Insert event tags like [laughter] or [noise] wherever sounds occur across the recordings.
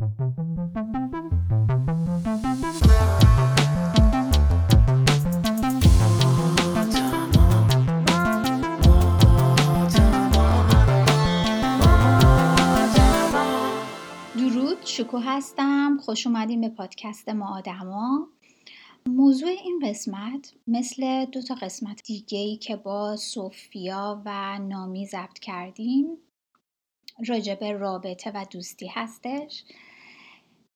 شکو هستم. خوش اومدیم به پادکست ما آدما. موضوع این قسمت مثل دو تا قسمت دیگه ای که با سوفیا و نامی ضبط کردیم راجب رابطه و دوستی هستش.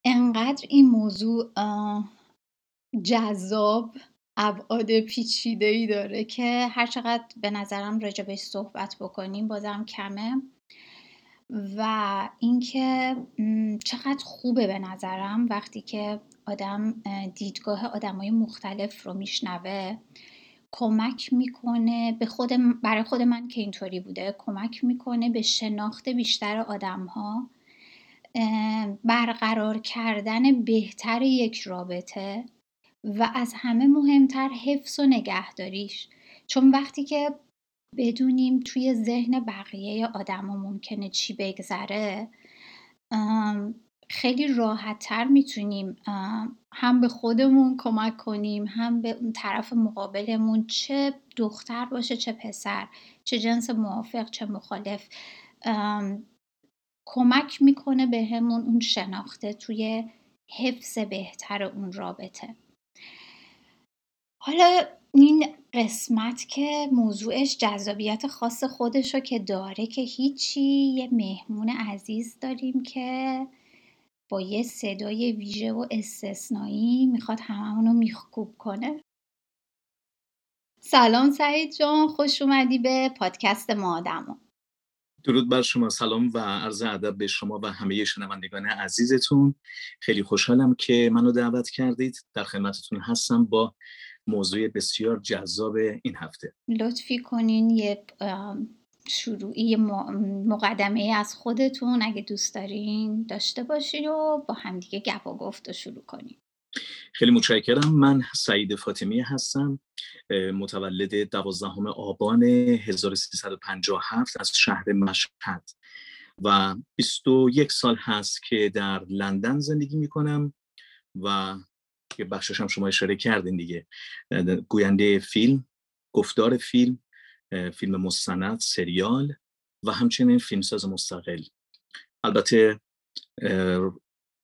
انقدر این موضوع جذاب ابعاد پیچیده ای داره که هر چقدر به نظرم راجبش صحبت بکنیم بازم کمه. و اینکه چقدر خوبه به نظرم وقتی که آدم دیدگاه آدمای مختلف رو میشنوه کمک می‌کنه به خود برای خود من که اینطوری بوده کمک می‌کنه به شناخت بیشتر آدم ها برقرار کردن بهتر یک رابطه و از همه مهمتر حفظ و نگهداریش. چون وقتی که بدونیم توی ذهن بقیه آدما ممکنه چی بگذره خیلی راحت تر می‌تونیم هم به خودمون کمک کنیم هم به اون طرف مقابلمون چه دختر باشه چه پسر چه جنس موافق چه مخالف. کمک می‌کنه همون اون شناخته توی حفظ بهتر اون رابطه. حالا این قسمت که موضوعش جذابیت خاص خودشو که داره که هیچی یه مهمون عزیز داریم که با یه صدای ویژه و استثنایی می‌خواد هممون رو میخکوب کنه. سلام سعید جان خوش اومدی به پادکست ما آدما. درود بر شما سلام و عرض ادب به شما و همه شنوندگان عزیزتون. خیلی خوشحالم که منو دعوت کردید. در خدمتتون هستم با موضوع بسیار جذاب این هفته. لطفی کنین یه شروعی مقدمه از خودتون اگه دوست دارین داشته باشین و با همدیگه گپ و گفت و شروع کنیم خیلی متشکرم. من سعید فاطمی هستم متولد دوازدهم آبان 1357 از شهر مشهد. و 21 سال هست که در لندن زندگی می کنم و که بخشش هم شما اشاره کردین دیگه. گوینده فیلم گفتار فیلم فیلم مستند سریال و همچنین فیلمساز مستقل. البته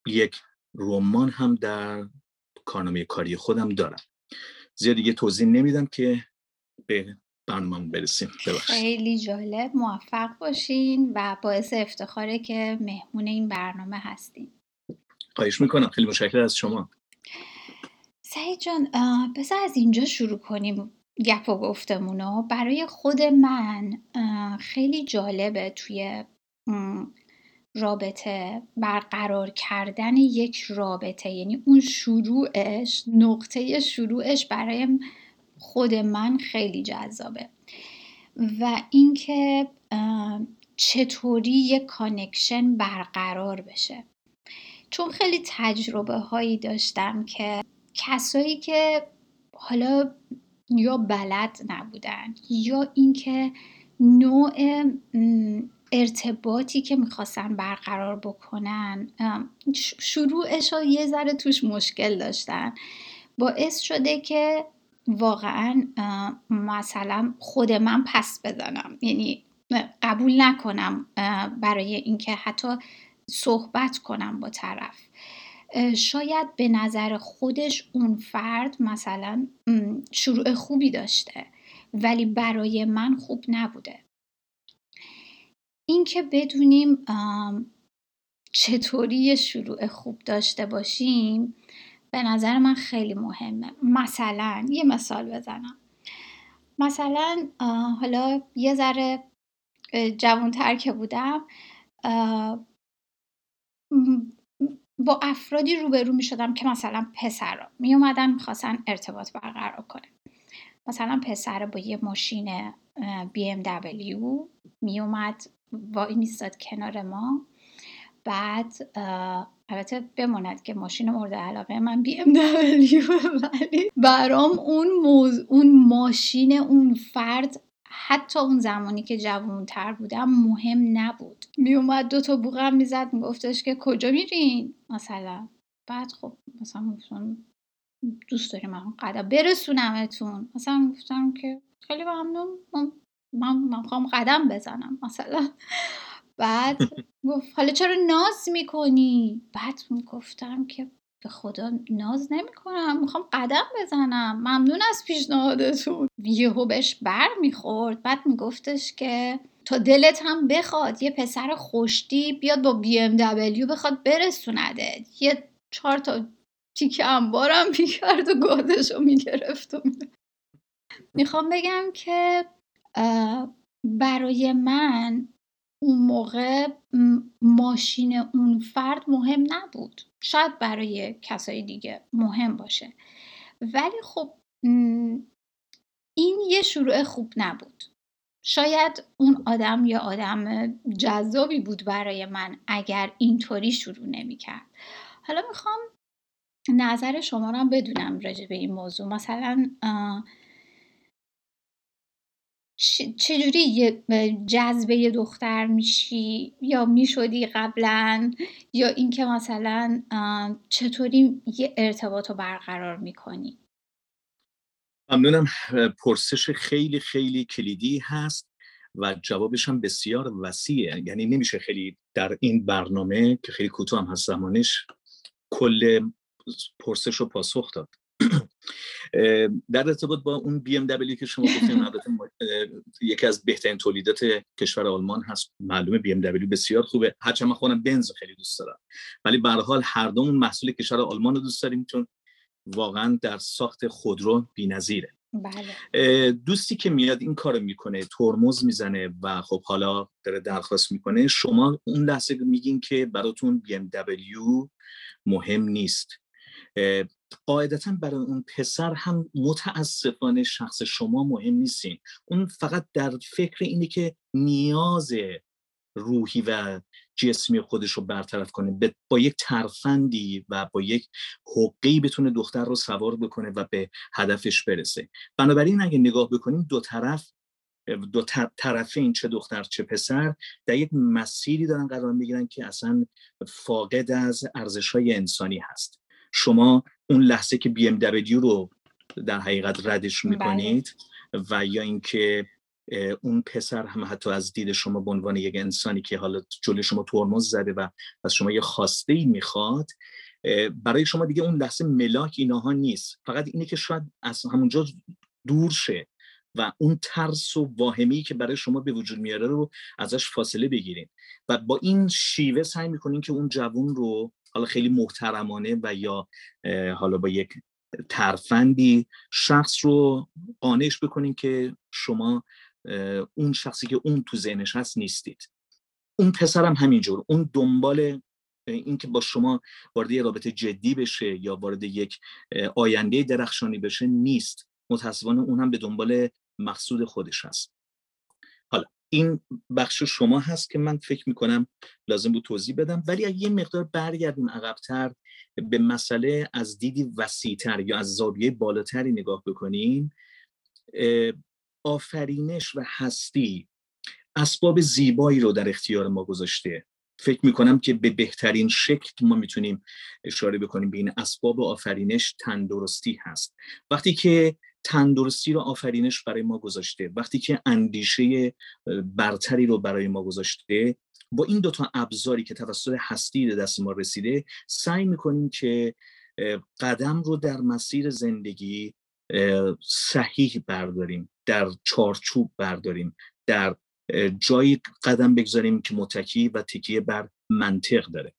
یک رمان هم در کارنامه کاری خودم دارم. زیاد دیگه توضیح نمیدم که به برنامه برسیم. خیلی جالب. موفق باشین و باعث افتخاره که مهمون این برنامه هستین. خواهش می‌کنم. خیلی مشکل از شما. سعید جان بذار از اینجا شروع کنیم گپ و گفتمونو. برای خود من خیلی جالبه توی رابطه برقرار کردن یک رابطه. یعنی اون شروعش نقطه شروعش برای خود من خیلی جذابه. و اینکه چطوری یک کانکشن برقرار بشه. چون خیلی تجربه هایی داشتم که کسایی که حالا یا بلد نبودن یا اینکه نوع ارتباطی که می‌خواستن برقرار بکنن شروعش یه ذره توش مشکل داشتن. باعث شده که واقعا مثلا خود من پس بزنم. یعنی قبول نکنم برای اینکه حتی صحبت کنم با طرف. شاید به نظر خودش اون فرد مثلا شروع خوبی داشته ولی برای من خوب نبوده. اینکه بدونیم چطوری شروع خوب داشته باشیم به نظر من خیلی مهمه. مثلا یه مثال بزنم. مثلا حالا یه ذره جوانتر که بودم با افرادی روبرو می شدم که مثلا پسر می اومدن می‌خواستن ارتباط برقرار کنه مثلا پسر با یه ماشین BMW می اومد وای میستاد کنار ما. بعد البته بماند که ماشین مورد علاقه من بی ام [laughs] ولی برام اون, موز... اون ماشین اون فرد حتی اون زمانی که جوانتر بودم مهم نبود. میومد دو تا بوغم می‌زد میگفتش که کجا میرین؟ مثلا. بعد خب مثلا دوست داریم من قدم برسونمتون. مثلا گفتم که خیلی ممنون. من می‌خوام قدم بزنم مثلا. بعد گفت حالا چرا ناز می‌کنی؟ بعد گفتم که به خدا ناز نمی‌کنم می‌خوام قدم بزنم. ممنون از پیشنهادتون. یهو بهش بر می‌خورد. بعد میگفتش که تا دلت هم بخواد یه پسر خوشتی بیاد با بی ام دبلیو بخواد برسونده. یه چهار تا تیک انبارم می‌کرد و گادش رو می‌گرفت و می‌خوام بگم که برای من اون موقع ماشین اون فرد مهم نبود. شاید برای کسای دیگه مهم باشه. ولی خب این یه شروع خوب نبود. شاید اون آدم یا آدم جذابی بود برای من اگر اینطوری شروع نمی‌کرد حالا می‌خوام نظر شما هم بدونم راجع به این موضوع. مثلا چجوری یه دختر میشی؟ یا می‌شدی قبلا؟ یا اینکه مثلا چطوری یه ارتباط رو برقرار می‌کنی؟ ممنونم. پرسش خیلی خیلی کلیدی هست و جوابش هم بسیار وسیعه. یعنی نمیشه خیلی در این برنامه که خیلی کوتاه هم هست زمانش کل پرسش رو پاسخ داد. در ارتباط با اون بی ام دبلیو که شما گفتین یکی از بهترین تولیدات کشور آلمان هست. معلومه بی ام دبلیو بسیار خوبه. هرچند من خودم بنز خیلی دوست دارم. ولی به حال هر دومون محصول کشور آلمان رو دوست داریم چون واقعا در ساخت خودرو بی‌نظیره. بله. دوستی که میاد این کارو می‌کنه ترمز می‌زنه و خب حالا داره درخواست می‌کنه. شما اون لحظه میگین که براتون دبلیو مهم نیست. قاعدتا برای اون پسر هم متاسفانه شخص شما مهم نیستین. اون فقط در فکر اینه که نیاز روحی و جسمی خودش رو برطرف کنه. با یک ترفندی و با یک حقی بتونه دختر رو سوار بکنه و به هدفش برسه. بنابراین اگه نگاه بکنیم دو طرف دو طرفین چه دختر چه پسر در یک مسیری دارن قرار می‌گیرن که اصلا فاقد از ارزش های انسانی هست. شما اون لحظه که بی ام رو در حقیقت ردش بله. می‌کنید و یا اینکه اون پسر هم حتی از دید شما به عنوان یک انسانی که حالا جلوی شما ترمز زده و از شما یه خواسته ای می‌خواد برای شما دیگه اون لحظه ملاک ایناها نیست فقط اینه که شاید از همونجا دور شه و اون ترس و واهمی که برای شما به وجود میاره رو ازش فاصله بگیرین و با این شیوه سعی می‌کنین که اون جوون رو حالا خیلی محترمانه و یا حالا با یک ترفندی شخص رو قانعش بکنین که شما اون شخصی که اون تو ذهنش هست نیستید. اون پسرم همینجور. اون دنبال اینکه با شما وارد یه رابطه جدی بشه یا وارد یک آینده درخشانی بشه نیست. متاسفانه اون هم به دنبال مقصود خودش هست. این بخش شما هست که من فکر می‌کنم لازم بود توضیح بدم. ولی اگه یه مقدار برگردیم عقبتر به مسئله از دیدی وسیعتر یا از زاویه بالاتری نگاه بکنیم آفرینش و هستی اسباب زیبایی رو در اختیار ما گذاشته. فکر می‌کنم که به بهترین شکل ما می‌تونیم اشاره بکنیم. به این اسباب آفرینش تندرستی هست. وقتی که تندرستی رو آفرینش برای ما گذاشته. وقتی که اندیشه برتری رو برای ما گذاشته با این دوتا ابزاری که توسط هستی به دست ما رسیده سعی می‌کنیم که قدم رو در مسیر زندگی صحیح برداریم در چارچوب برداریم در جایی قدم بگذاریم که متکی و تکیه بر منطق داره.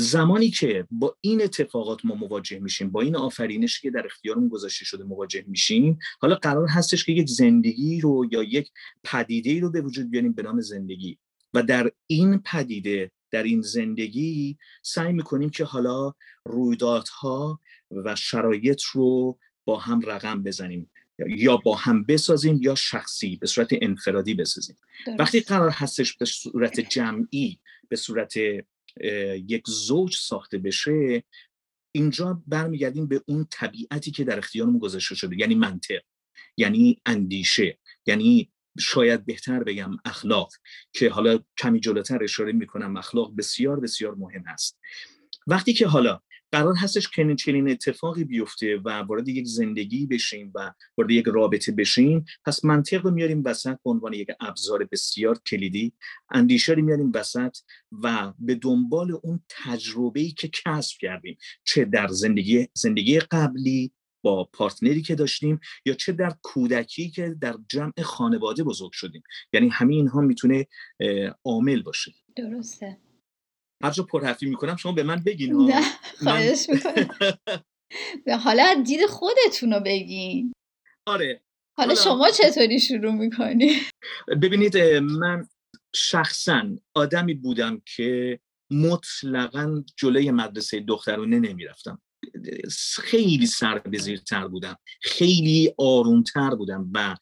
زمانی که با این اتفاقات ما مواجه میشیم با این آفرینشی که در اختیارمون گذاشته شده مواجه میشیم حالا قرار هستش که یک زندگی رو یا یک پدیده رو به وجود بیاریم به نام زندگی. و در این پدیده در این زندگی سعی می‌کنیم که حالا رویدادها و شرایط رو با هم رقم بزنیم. یا با هم بسازیم یا شخصی به صورت انفرادی بسازیم. وقتی قرار هستش به صورت جمعی به صورت یک زوج ساخته بشه اینجا برمیگردیم به اون طبیعتی که در اختیارمون گذاشته شده یعنی منطق یعنی اندیشه یعنی شاید بهتر بگم اخلاق که حالا کمی جلوتر اشاره می‌کنم اخلاق بسیار بسیار مهم است وقتی که حالا قرار هستش که چنین اتفاقی بیفته و وارد یک زندگی بشیم و وارد یک رابطه بشیم. پس منطق رو میاریم وسط به عنوان یک ابزار بسیار کلیدی. اندیشه رو میاریم وسط و به دنبال اون تجربه ای که کسب کردیم. چه در زندگی زندگی قبلی با پارتنری که داشتیم یا چه در کودکی که در جمع خانواده بزرگ شدیم. یعنی همین اینها می‌تونه عامل باشه. درسته. هر جا پرحرفی می‌کنم شما به من بگین نه خواهش می‌کنم. [laughs] حالا دید خودتون رو بگین. آره. حالا شما چطوری شروع می‌کنی؟ ببینید من شخصا آدمی بودم که مطلقا جلوی مدرسه دخترونه نمی‌رفتم. خیلی سر به زیرتر بودم. خیلی آرومتر بودم و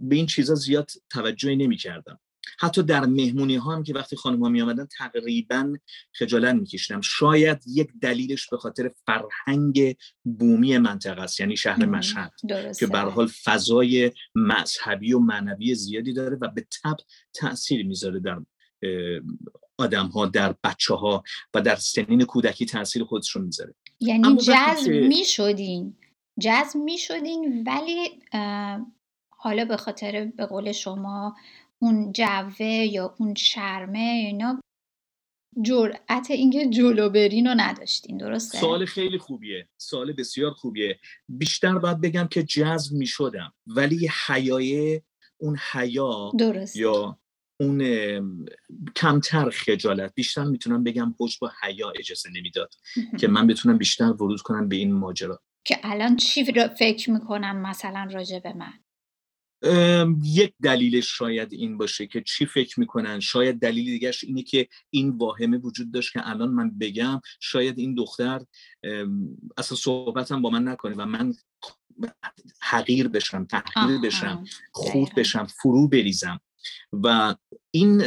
به این چیزا زیاد توجهی نمی کردم حتی در مهمونی ها هم که وقتی خانم ها می آمدن تقریبا خجالت میکشیدم. شاید یک دلیلش به خاطر فرهنگ بومی منطقه است یعنی شهر مشهد که به حال فضای مذهبی و معنوی زیادی داره و به تب تاثیر می‌ذاره در آدم ها در بچه ها و در سنین کودکی تاثیر خودش رو می‌ذاره. یعنی جذب می شدین جذب می شدین ولی حالا به خاطر به قول شما اون جوه یا اون شرمه اینا جرأت اینکه جلو برین رو نداشتین درسته؟ سوال خیلی خوبیه سوال بسیار خوبیه. بیشتر باید بگم که جذب می شدم ولی حیای اون حیا یا اون کمتر خجالت. بیشتر می‌تونم بگم حج با حیا اجازه نمی‌داد که من بتونم بیشتر ورود کنم به این ماجرا. که الان چی فکر می‌کنم مثلا راجع به من؟ یک دلیلش شاید این باشه که چی فکر می‌کنن. شاید دلیل دیگرش اینه که این واهمه وجود داشت که الان من بگم شاید این دختر اصلا صحبتم با من نکنه و من حقیر بشم تحقیر بشم خورد بشم فرو بریزم. و این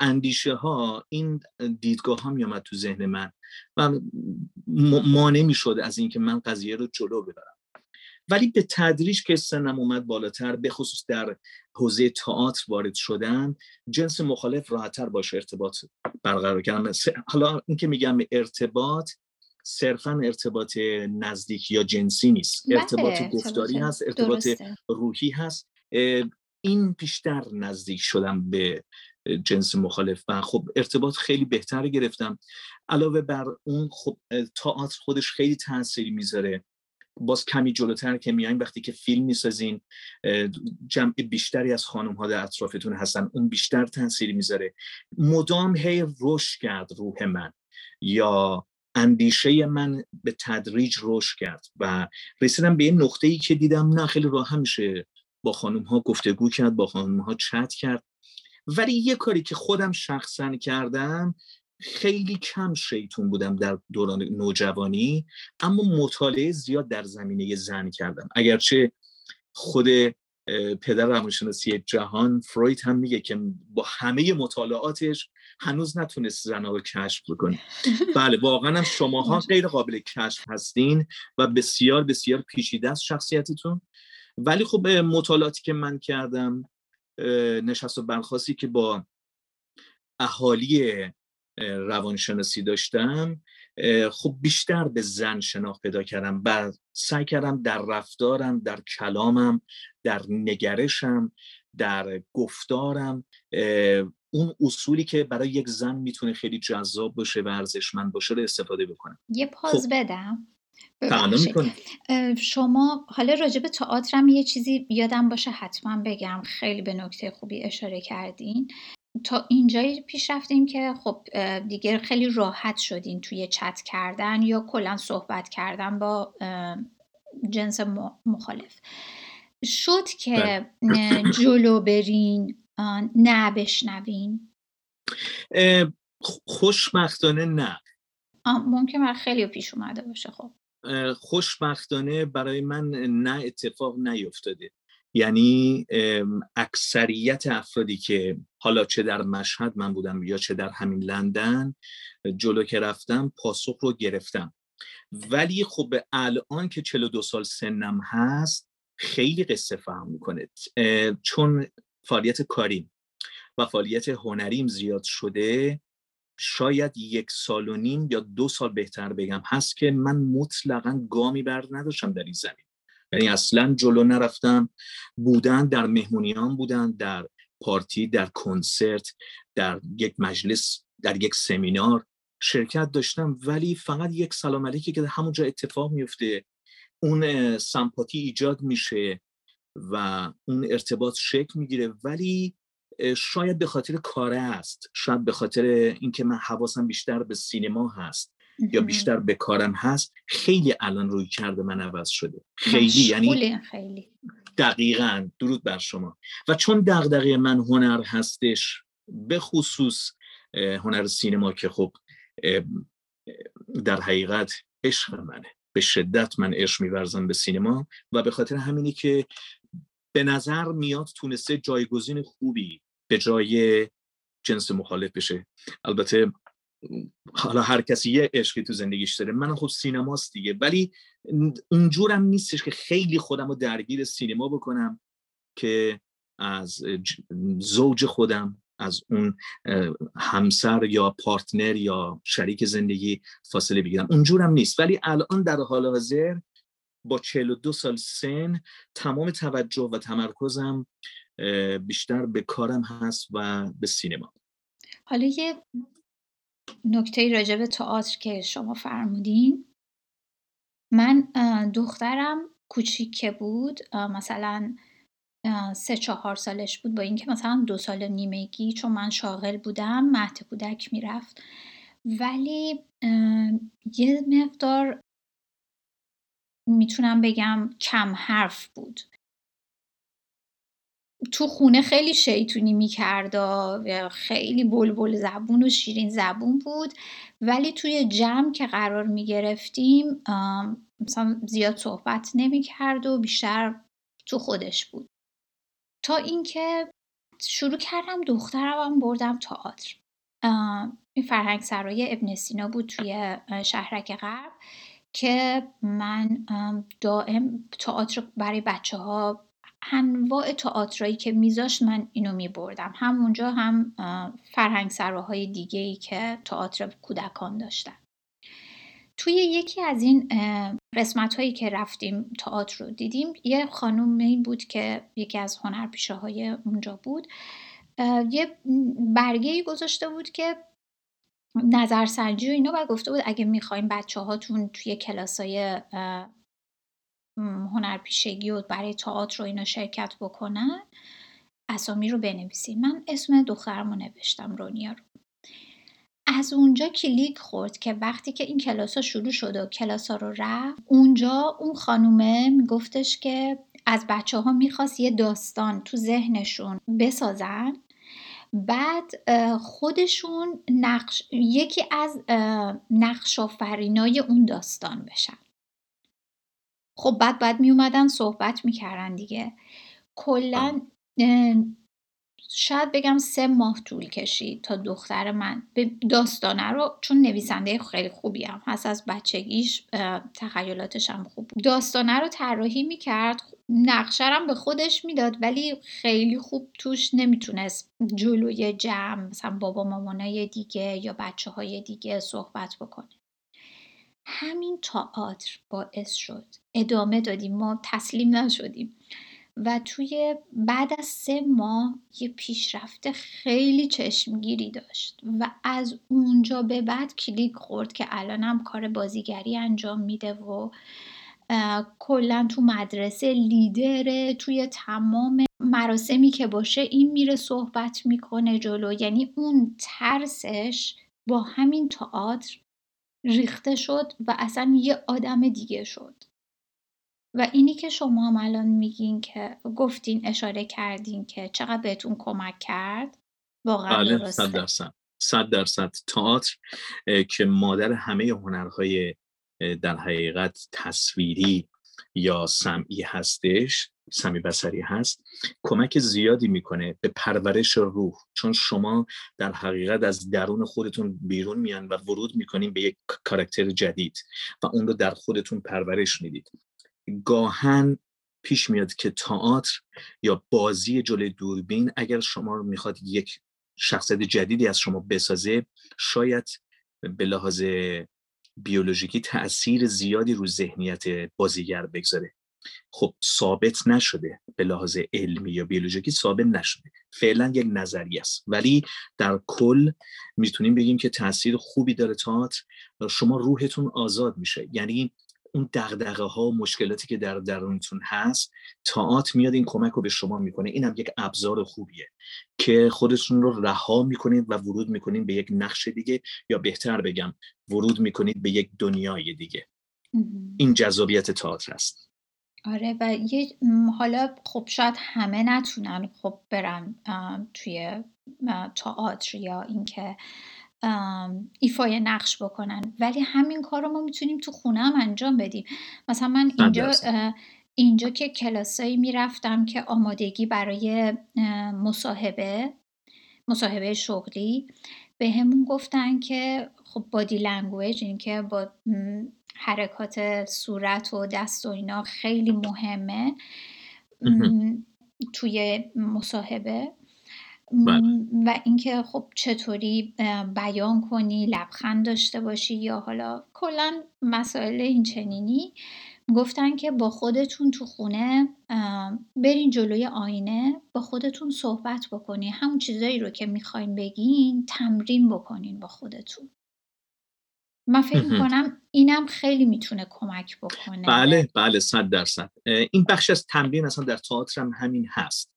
اندیشه ها این دیدگاه ها می تو ذهن من و مانع می شد از اینکه من قضیه رو جلو ببرم. ولی به تدریج که سنم اومد بالاتر به خصوص در حوزه تئاتر وارد شدن جنس مخالف راحتتر باشه ارتباط برقرار کردن حالا اینکه میگم ارتباط صرفا ارتباط نزدیک یا جنسی نیست. بله، ارتباط گفتاری هست ارتباط روحی هست. این بیشتر نزدیک شدم به جنس مخالف و خب ارتباط خیلی بهتر گرفتم. علاوه بر اون خب تئاتر خودش خیلی تاثیری می‌ذاره. باز کمی جلوتر که میایم وقتی که فیلم می‌سازین جمع بیشتری از خانم ها در اطرافتون هستن اون بیشتر تاثیری می‌ذاره. مدام هی رشد کرد روح من یا اندیشه من به تدریج رشد کرد و رسیدم به این نقطه ای که دیدم نه خیلی راه میشه با خانم ها گفتگو کرد با خانم ها چت کرد. ولی یه کاری که خودم شخصا کردم خیلی کم شیطون بودم در دوران نوجوانی اما مطالعه زیاد در زمینه زن کردم. اگرچه خود پدر روانشناسی جهان فروید هم میگه که با همه مطالعاتش هنوز نتونست زن رو کشف بکنه. [laughs] بله واقعا هم شماها غیر قابل کشف هستین و بسیار بسیار پیچیده است شخصیتتون. ولی خب مطالعاتی که من کردم نشست و برخواستی که با اهالی روانشناسی داشتم. خب بیشتر به زن شناخت پیدا کردم. و سعی کردم در رفتارم در کلامم در نگرشم در گفتارم. اون اصولی که برای یک زن می‌تونه خیلی جذاب باشه و ارزشمند باشه رو استفاده بکنم. یه پاز خب. بدم شما حالا راجع به تئاترم یه چیزی یادم باشه حتما بگم. خیلی به نکته خوبی اشاره کردین. تا اینجایی پیش رفتیم که خب دیگه خیلی راحت شدین توی چت کردن یا کلا صحبت کردن با جنس مخالف. شد که بله. جلو برین نه بشنوین. خوشبختانه نه. ممکن خیلی پیش اومده باشه خب. خوشبختانه برای من نه اتفاق نیفتاده. یعنی اکثریت افرادی که حالا چه در مشهد من بودم یا چه در همین لندن جلو که رفتم پاسخ رو گرفتم. ولی خب الان که 42 سال سنم هست خیلی قصه فهم می‌کنه. چون فعالیت کاریم و فعالیت هنریم زیاد شده شاید یک سال و نیم یا دو سال بهتر بگم هست که من مطلقا گامی بر نداشتم در این زمین. یعنی اصلا جلو نرفتم بودن در مهمونیان بودن در پارتی در کنسرت در یک مجلس در یک سمینار شرکت داشتم ولی فقط یک سلام علیکی که همونجا اتفاق میفته. اون سمپاتی ایجاد میشه و اون ارتباط شکل می‌گیره. ولی شاید به خاطر کاره است. شاید به خاطر اینکه من حواسم بیشتر به سینما هست. یا بیشتر به کارم هست خیلی الان روی کرده من عوض شده. خیلی یعنی خیلی. دقیقا درود بر شما. و چون دغدغه من هنر هستش به خصوص هنر سینما که خب در حقیقت عشق منه. به شدت من عشق میورزم به سینما و به خاطر همینی که به نظر میاد تونسته جایگزین خوبی به جای جنس مخالف بشه. البته حالا هر کسی یه عشقی تو زندگیش داره من خب سینماست دیگه. ولی اونجورم نیستش که خیلی خودم رو درگیر سینما بکنم که از زوج خودم از اون همسر یا پارتنر یا شریک زندگی فاصله بگیرم. اونجورم نیست. ولی الان در حال حاضر با 42 سال سن تمام توجه و تمرکزم بیشتر به کارم هست و به سینما. حالا یه نکته راجع به تئاتر که شما فرمودین. من دخترم کوچیک که بود مثلا سه چهار سالش بود با اینکه مثلا دو سال نیمگی چون من شاغل بودم مهد کودک می‌رفت. ولی یه مقدار می‌تونم بگم کم حرف بود. تو خونه خیلی شیطونی می‌کرد خیلی بلبل زبون و شیرین زبون بود. ولی توی جمع که قرار می‌گرفتیم مثلا زیاد صحبت نمی‌کرد و بیشتر تو خودش بود. تا اینکه شروع کردم دخترم بردم تئاتر. این فرهنگ سرای ابن سینا بود توی شهرک غرب که من دائم تئاتر برای بچه ها انواع تئاترایی که میذاشت من اینو میبردم. هم فرهنگ سراهای دیگه ای که تئاتر کودکان داشتن. توی یکی از این قسمت هایی که رفتیم تئاتر رو دیدیم یه خانومی بود که یکی از هنرپیشه های اونجا بود. یه برگه گذاشته بود که نظرسنجی و اینا و گفته بود اگه می‌خوایم بچه هاتون توی کلاس های هنرپیشگی و برای تئاتر رو اینا شرکت بکنن اسامی رو بنویسیم من اسم دخترم رو نوشتم رونیا رو. از اونجا کلیک خورد که وقتی که این کلاس ها شروع شد و کلاس ها رو رفت اونجا اون خانومه میگفتش که از بچه ها می‌خواست یه داستان تو ذهنشون بسازن. بعد خودشون نقش یکی از نقش آفرینای اون داستان بشن. خب بعد بعد می اومدن صحبت می‌کردن دیگه. کلا شاید بگم سه ماه طول کشید تا دختر من. به داستانه رو چون نویسنده خیلی خوبی هم هست از بچگیش تخیلاتش هم خوب. بود داستانه رو طراحی می‌کرد. نقشرم به خودش می‌داد ولی خیلی خوب توش نمی‌تونست جلوی جمع مثلا بابا مامانای دیگه یا بچه های دیگه صحبت بکنه. همین تئاتر باعث شد. ادامه دادیم. ما تسلیم نشدیم. و توی بعد از سه ماه یه پیشرفت خیلی چشمگیری داشت. و از اونجا به بعد کلیک خورد که الانم کار بازیگری انجام میده و کلا تو مدرسه لیدره توی تمام مراسمی که باشه این میره صحبت می‌کنه جلو. یعنی اون ترسش با همین تئاتر ریخته شد و اصلا یه آدم دیگه شد. و اینی که شما هم الان میگین که گفتین اشاره کردین که چقدر بهتون کمک کرد؟ واقعا بله درسته. صد درصد. صد درصد. تئاتر که مادر همه هنرهای در حقیقت تصویری یا سمعی هستش سمی بسری هست کمک زیادی می‌کنه به پرورش روح. چون شما در حقیقت از درون خودتون بیرون میان و ورود می‌کنین به یک کارکتر جدید و اون رو در خودتون پرورش می‌دید. گاهن پیش میاد که تئاتر یا بازی جلوی دوربین اگر شما می‌خواد یک شخصیت جدیدی از شما بسازه شاید به لحاظ بیولوژیکی تاثیر زیادی رو ذهنیت بازیگر بگذاره. خب ثابت نشده به لحاظ علمی یا بیولوژیکی ثابت نشده. فعلا یک نظریه است. ولی در کل می‌تونیم بگیم که تاثیر خوبی داره تئاتر. شما روحتون آزاد میشه. یعنی اون دغدغه ها و مشکلاتی که در درونتون هست تئاتر میاد این کمک رو به شما می‌کنه. این هم یک ابزار خوبیه که خودتون رو رها می‌کنید و ورود می‌کنید به یک نقش دیگه. یا بهتر بگم ورود می‌کنید به یک دنیای دیگه. این جذابیت تئاتر است. آره و یه حالا خب شاید همه نتونن خب برن توی تئاتر یا اینکه ایفای نقش بکنن. ولی همین کار رو ما می‌تونیم تو خونه هم انجام بدیم. مثلا من اینجا اینجا که کلاسایی می‌رفتم که آمادگی برای مصاحبه مصاحبه شغلی بهمون گفتن که خب body language این که با حرکات صورت و دست و اینا خیلی مهمه. توی مصاحبه. بله. و اینکه خب چطوری بیان کنی لبخند داشته باشی یا حالا کلا مسائل این چنینی. گفتن که با خودتون تو خونه برین جلوی آینه با خودتون صحبت بکنی. همون چیزایی رو که می‌خواین بگین تمرین بکنین با خودتون. من فکر می‌کنم اینم خیلی می‌تونه کمک بکنه. بله بله صد درصد. این بخش از تمرین اصلا در تئاتر هم همین هست.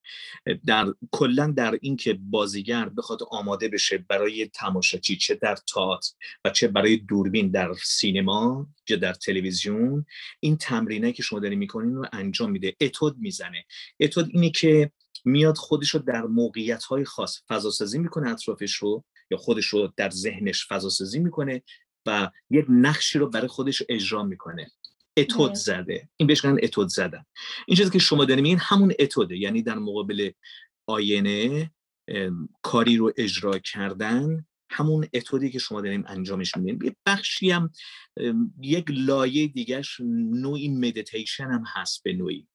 در کلا در اینکه بازیگر بخواد آماده بشه برای تماشاچی چه در تئاتر و چه برای دوربین در سینما یا در تلویزیون این تمرینه که شما دارین می‌کنین رو انجام میده. اتود می‌زنه. اتود اینه که میاد خودش رو در موقعیت های خاص فضاسازی می‌کنه اطرافش رو یا خودش رو در ذهنش فضاسازی می‌کنه و یک نقشی رو برای خودش اجرا می‌کنه. اتود زده. این بهش میگن اتود زدن. این چیزی که شما دارین میگین همون اتوده. یعنی در مقابل آینه کاری رو اجرا کردن همون اتودی که شما داریم انجامش میدین. یه بخشی هم یک لایه دیگهش نوعی مدیتیشن هم هست به نوعی.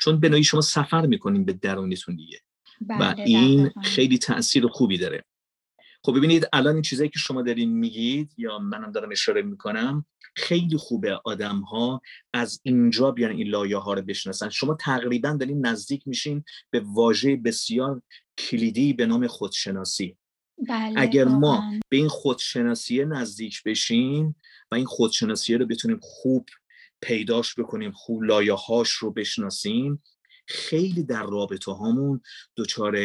چون به نوعی شما سفر می‌کنین به درونتون دیگه. و بله، این خیلی تاثیر خوبی داره. خب ببینید الان این چیزایی که شما دارین میگید یا منم دارم اشاره می‌کنم خیلی خوبه آدم ها از اینجا بیان این لایه ها رو بشناسن. شما تقریبا دارین نزدیک میشین به واژه بسیار کلیدی به نام خودشناسی. بله، اگر ما به این خودشناسی نزدیک بشیم و این خودشناسی رو بتونیم خوب پیداش بکنیم خوب لایه هاش رو بشناسیم خیلی در رابطه هامون دچار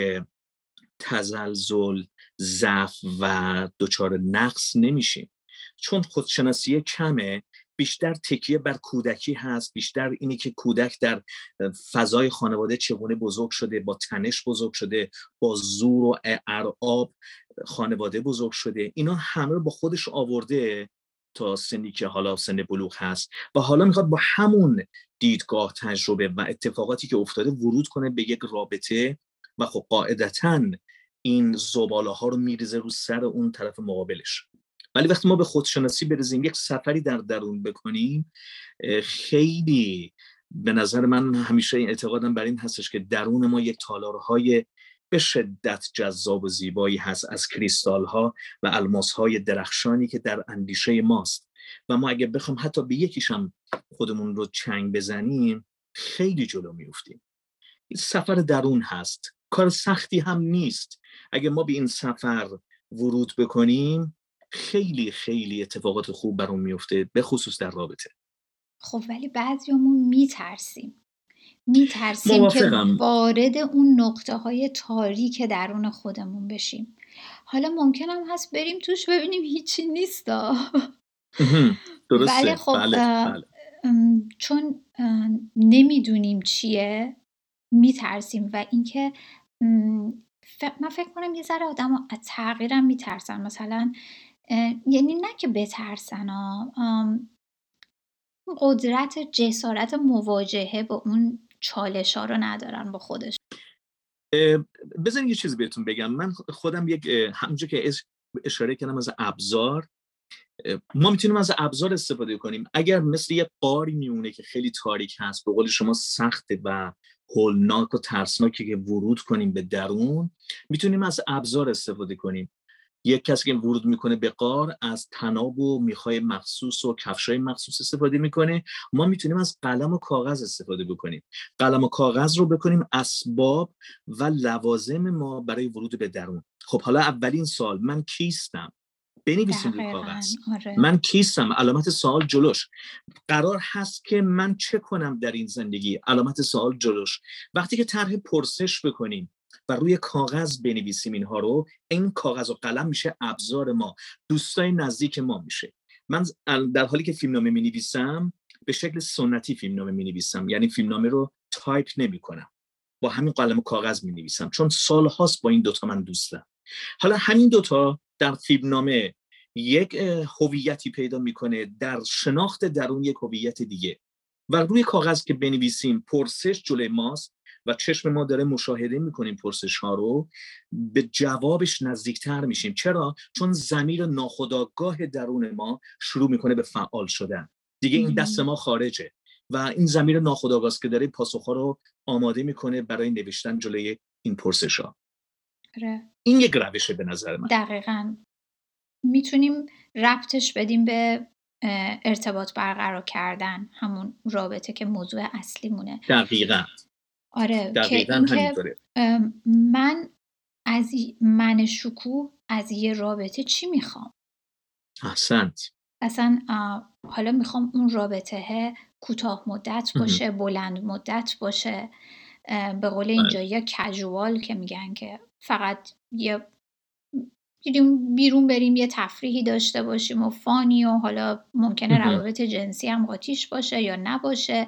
تزلزل ضعف و دچار نقص نمیشیم. چون خودشناسی کمه بیشتر تکیه بر کودکی هست بیشتر اینی که کودک در فضای خانواده چگونه بزرگ شده با تنش بزرگ شده با زور و ارعاب خانواده بزرگ شده. اینا همه با خودش آورده تا سنی که حالا سن بلوغ هست. و حالا می‌خواد با همون دیدگاه تجربه و اتفاقاتی که افتاده ورود کنه به یک رابطه و خب قاعدتا این زباله ها رو میریزه رو سر اون طرف مقابلش. ولی وقتی ما به خودشناسی برزیم یک سفری در درون بکنیم خیلی به نظر من همیشه این اعتقادم بر این هستش که درون ما یک تالارهای به شدت جذاب و زیبایی هست از کریستال ها و الماس های درخشانی که در اندیشه ماست. و ما اگه بخوام حتی به یکیش هم خودمون رو چنگ بزنیم خیلی جلو میفتیم سفر درون هست. کار سختی هم نیست. اگه ما به این سفر ورود بکنیم خیلی خیلی اتفاقات خوب برام میفته به خصوص در رابطه. خب ولی بعضیامون میترسیم. میترسیم که وارد اون نقطه های تاریک درون خودمون بشیم. حالا ممکنم هست بریم توش ببینیم هیچی نیست. درسته. ولی خب بله، بله. چون نمی‌دونیم چیه. میترسیم و اینکه من فکر کنم یه ذره آدم از تغییرم میترسن. مثلا یعنی نه که بترسن قدرت جسارت مواجهه با اون چالش ها رو ندارن با خودش. بزنید یه چیزی بهتون بگم. من خودم یک همونجا که اشاره کردم از ابزار ما می‌تونیم از ابزار استفاده کنیم. اگر مثل یه قاری میونه که خیلی تاریک هست به قول شما سخته و هولناک و ترسناکی که ورود کنیم به درون می‌تونیم از ابزار استفاده کنیم. یک کسی که ورود می‌کنه به قار از تناب و می‌خوای مخصوص و کفشای مخصوص استفاده می‌کنه. ما می‌تونیم از قلم و کاغذ استفاده بکنیم. قلم و کاغذ رو بکنیم اسباب و لوازم ما برای ورود به درون. خب حالا اولین سال من کیستم بنویسیم روی کاغذ. آره. من کیستم؟ علامت سوال جلوش. قرار هست که من چه کنم در این زندگی؟ علامت سوال جلوش. وقتی که طرح پرسش بکنیم و روی کاغذ بنویسیم اینها رو این کاغذ و قلم میشه ابزار ما. دوستای نزدیک ما میشه. من در حالی که فیلمنامه می نویسم به شکل سنتی فیلمنامه می نویسم یعنی فیلمنامه رو تایپ نمی کنم. با همین قلم و کاغذ می نویسم چون سال هاست با این دوتا من دوستم. حالا همین دوتا در فیلمنامه یک هویتی پیدا می‌کنه در شناخت درون یک هویت دیگه. و روی کاغذ که بنویسیم پرسش جلوی ماست و چشم ما داره مشاهده می‌کنیم پرسش ها رو به جوابش نزدیکتر میشیم. چرا؟ چون ضمیر ناخودآگاه درون ما شروع می‌کنه به فعال شدن. دیگه این دست ما خارجه. و این زمیر ناخداگاه که داره پاسخ ها رو آماده می‌کنه برای نوشتن جلوی این پرسش ها آره. این یک روشه به نظر من. دقیقا. می‌تونیم ربطش بدیم به ارتباط برقرار کردن همون رابطه که موضوع اصلی مونه دقیقا. آره دقیقا که من از من شکوه از یه رابطه چی می‌خوام؟ احسنت. اصلا حالا می‌خوام اون رابطه کوتاه مدت باشه بلند مدت باشه. به قول اینجا بله. یا کژوال که میگن که فقط یه بیرون بریم یه تفریحی داشته باشیم و فانی و حالا ممکنه روابط جنسی هم قاطیش باشه یا نباشه.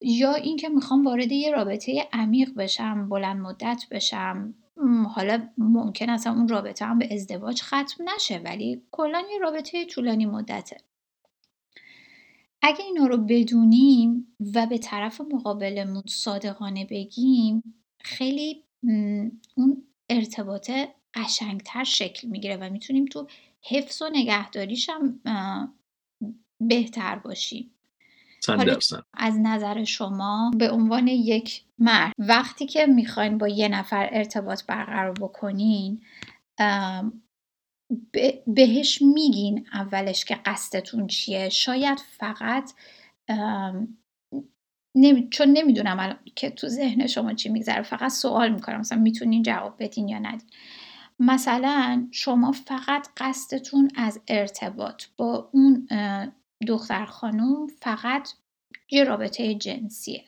یا اینکه می‌خوام وارد یه رابطه عمیق بشم بلند مدت بشم. حالا ممکن اصلا اون رابطه هم به ازدواج ختم نشه ولی کلا یه رابطه طولانی مدته. اگه اینا رو بدونیم و به طرف مقابلمون صادقانه بگیم خیلی اون ارتباطه قشنگتر شکل می‌گیره و می‌تونیم تو حفظ و نگهداریش هم بهتر باشیم. از نظر شما به عنوان یک مرد وقتی که می‌خواین با یه نفر ارتباط برقرار بکنین بهش میگین اولش که قصدتون چیه؟ شاید فقط چون نمی‌دونم که تو ذهن شما چی میگذره. فقط سوال می‌کنم. مثلا می‌تونین جواب بدین یا ندین. مثلا شما فقط قصدتون از ارتباط با اون دختر خانم فقط یه رابطه جنسیه.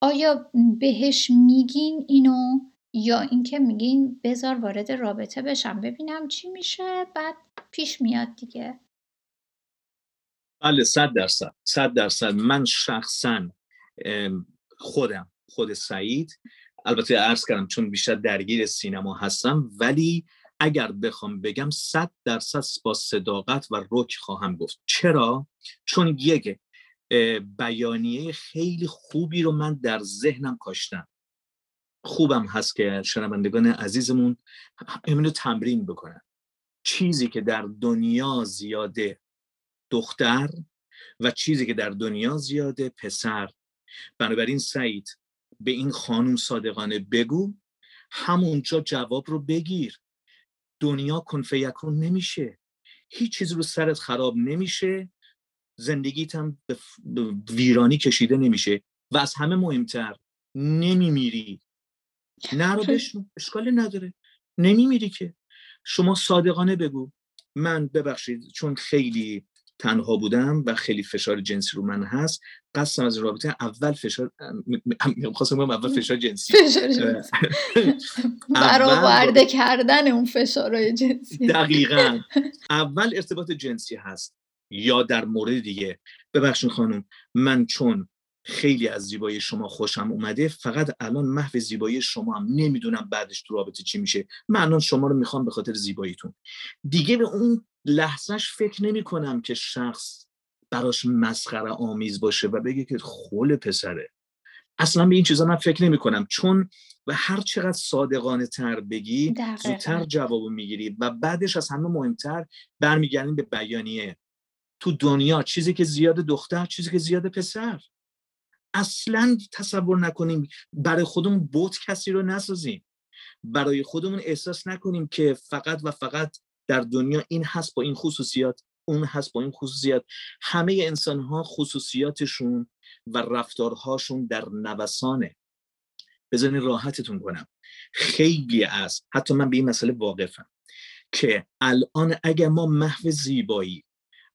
آیا بهش میگین اینو یا اینکه میگین بذار وارد رابطه بشم؟ ببینم چی میشه. بعد پیش میاد دیگه. بله صد درصد. صد درصد. من شخصا خودم خود سعید. البته عرض کردم چون بیشتر درگیر سینما هستم ولی اگر بخوام بگم صد درصد با صداقت و رک خواهم گفت. چرا؟ چون یک بیانیه خیلی خوبی رو من در ذهنم کاشتم. خوبم هست که شنوندگان عزیزمون همینو تمرین بکنن. چیزی که در دنیا زیاده دختر و چیزی که در دنیا زیاده پسر. بنابراین سعید به این خانوم صادقانه بگو همونجا جواب رو بگیر. دنیا کنفیکون نمیشه. هیچ چیز رو سرت خراب نمیشه. زندگیت هم به ویرانی کشیده نمیشه و از همه مهمتر نمیمیری. نه رو بشنو اشکال نداره. نمیمیری که. شما صادقانه بگو. من ببخشید چون خیلی تنها بودم و خیلی فشار جنسی رو من هست. قصدم از رابطه اول فشار خواستم اول فشار جنسی. [laughs] برآورده کردن اون فشارهای جنسی. دقیقا. اول ارتباط جنسی هست. یا در مورد دیگه. ببخشید خانم من چون خیلی از زیبایی شما خوشم اومده. فقط الان محو زیبایی شما هم نمی‌دونم بعدش تو رابطه چی میشه. من الان شما رو می‌خوام به خاطر زیباییتون. دیگه به اون لحظهش فکر نمی کنم که شخص براش مسخره آمیز باشه و بگه که خول پسره. اصلا به این چیزا من فکر نمی کنم چون و هر چقدر صادقانه تر بگی زودتر جواب می‌گیری و بعدش از همه مهمتر برمیگردیم به بیانیه. تو دنیا چیزی که زیاد دختر چیزی که زیاد پسر. اصلا تصور نکنیم برای خودمون بوت کسی رو نسازیم. برای خودمون احساس نکنیم که فقط و فقط در دنیا این هست با این خصوصیات اون هست با این خصوصیات. همه انسان ها خصوصیاتشون و رفتارهاشون در نوسانه. بذارین راحتتون کنم. خیلی از حتی من به این مسئله واقفم که الان اگر ما محو زیبایی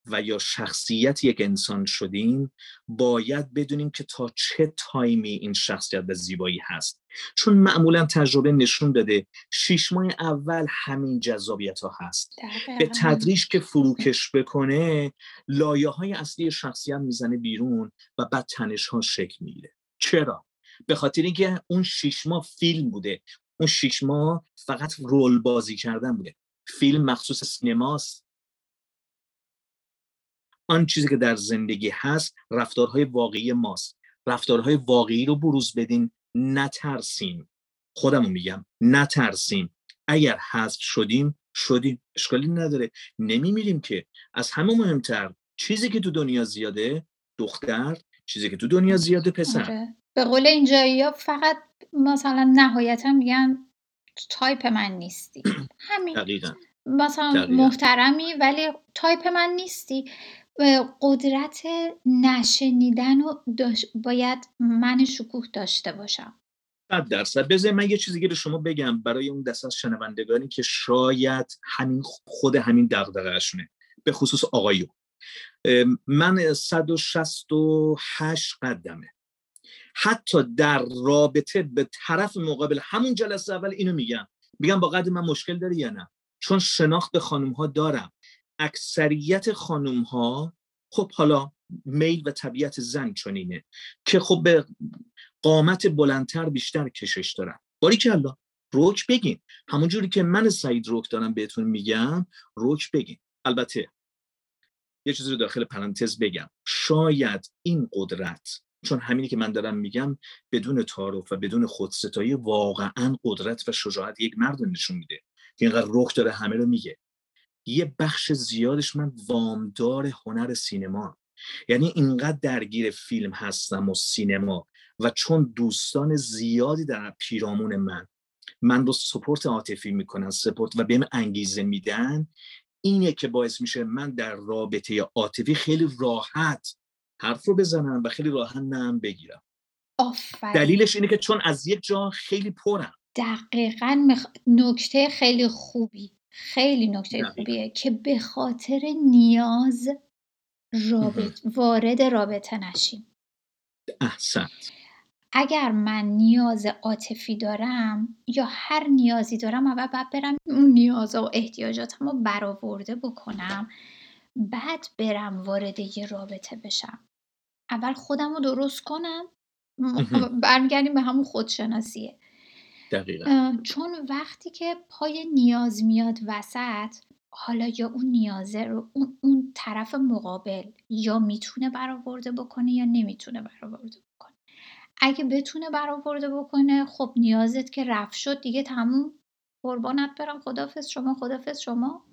و یا شخصیت یک انسان شدیم باید بدونیم که تا چه تایمی این شخصیت و زیبایی هست. چون معمولا تجربه نشون داده شیش ماه اول همین جذابیت ها هست به تدریج که فروکش بکنه لایه های اصلی شخصیت می‌زنه بیرون و بعد تنش ها شکل می‌گیره. چرا؟ به خاطر اینکه اون شیش ماه فیلم بوده. اون شیش ماه فقط رول بازی کردن بوده. فیلم مخصوص سینماست. آن چیزی که در زندگی هست رفتارهای واقعی ماست. رفتارهای واقعی رو بروز بدین نترسیم خودمو میگم نترسیم اگر حذف شدیم شدیم. اشکالی نداره. نمیمیریم که. از همه مهمتر چیزی که تو دنیا زیاده دختر چیزی که تو دنیا زیاده پسر. آره. به قول اینجایی ها فقط مثلا نهایتا میگن تایپ من نیستی. [clears throat] همین. دقیقا. مثلا محترمی ولی تایپ من نیستی. قدرت نه شنیدن و باید من شکوه داشته باشم. صد درصد. بذار من یه چیزی رو شما بگم برای اون دست از شنوندگانی که شاید همین خود همین دغدغه‌اشونه به خصوص آقایو من 168 قدمه. حتی در رابطه به طرف مقابل همون جلسه اول اینو میگم. میگم با قد من مشکل داری یا نه؟ چون شناخت به خانم ها دارم. اکثریت خانم ها خب حالا میل و طبیعت زن چنینه که خب به قامت بلندتر بیشتر کشش دارن. باری که الله روک بگین همونجوری که من سعید روک دارم بهتون میگم روک بگین. البته یه چیزی رو داخل پرانتز بگم. شاید این قدرت چون همینی که من دارم میگم بدون تعارف و بدون خودستایی واقعا قدرت و شجاعت یک مرد نشون میده. که اینقدر رخ داره همه رو میگه. یه بخش زیادش من وامدار هنر سینما. یعنی اینقدر درگیر فیلم هستم و سینما و چون دوستان زیادی در پیرامون من من رو سپورت عاطفی می‌کنن سپورت و بهم انگیزه میدن اینه که باعث میشه من در رابطه عاطفی خیلی راحت حرف رو بزنم و خیلی راحت نم بگیرم. آفرین. دلیلش اینه که چون از یک جا خیلی پرم. دقیقا مخ... نکته خیلی خوبی. خیلی نکته خوبیه که به خاطر نیاز رابط وارد رابطه نشیم. احسن اگر من نیاز عاطفی دارم یا هر نیازی دارم اول باید برم اون نیاز و احتیاجاتم رو برآورده بکنم بعد برم وارد یه رابطه بشم. اول خودم رو درست کنم. برمیگردیم به همون خودشناسیه. دقیقا. چون وقتی که پای نیاز میاد وسط حالا یا اون نیازه رو اون, اون طرف مقابل یا می‌تونه برآورده بکنه یا نمی‌تونه برآورده بکنه. اگه بتونه برآورده بکنه خب نیازت که رفت شد دیگه تموم. قربانت برم خدافز شما خدافز شما.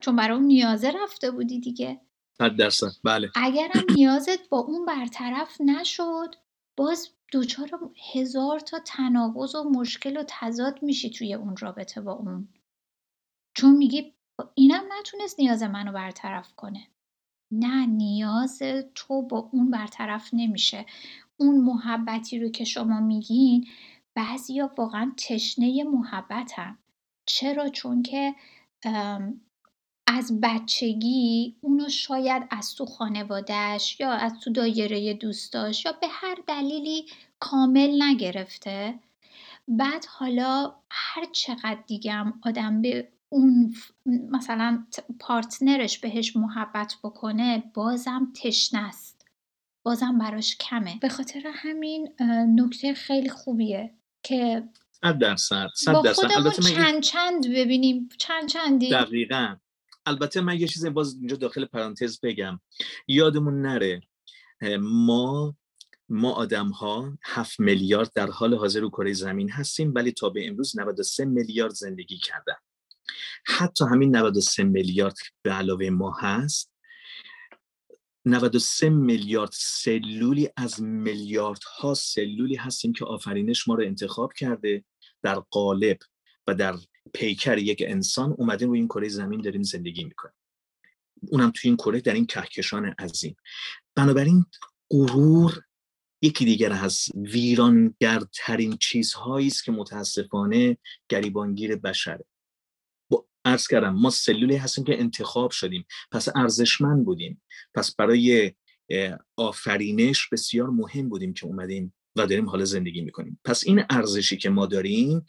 چون برای اون نیازه رفته بودی دیگه. صد درصد. بله. اگرم [clears throat] نیازت با اون برطرف نشد باز دچار هزار تا تناقض و مشکل و تضاد میشی توی اون رابطه با اون. چون میگی اینم نتونست نیاز منو برطرف کنه. نه نیاز تو با اون برطرف نمیشه. اون محبتی رو که شما میگین بعضیا واقعا تشنه محبتن. چرا؟ چون که از بچگی اونو شاید از تو خانوادهش یا از تو دایره دوستاش یا به هر دلیلی کامل نگرفته. بعد حالا هر چقدر دیگم آدم به اون مثلا پارتنرش بهش محبت بکنه بازم تشنه است. بازم براش کمه. به خاطر همین نکته خیلی خوبیه که صد درصد صد درصد. چند چند ببینیم. چند چندی؟ دقیقا. البته من یه چیزی باز اینجا داخل پرانتز بگم. یادمون نره ما ما آدم ها 7 میلیارد در حال حاضر رو کره زمین هستیم ولی تا به امروز 93 میلیارد زندگی کردن. حتی همین 93 میلیارد به علاوه ما هست. 93 میلیارد سلولی از میلیاردها سلولی هستیم که آفرینش ما رو انتخاب کرده در قالب و در پیکر یک انسان اومدیم روی این کره زمین داریم زندگی می‌کنیم. اونم توی این کره در این کهکشان عظیم. بنابراین غرور یکی دیگر از ویرانگرترین چیزهایی است که متاسفانه گریبانگیر بشره ارز کردم ما سلولی هستیم که انتخاب شدیم پس ارزشمند بودیم. پس برای آفرینش بسیار مهم بودیم که اومدیم و داریم حالا زندگی می‌کنیم. پس این ارزشی که ما داریم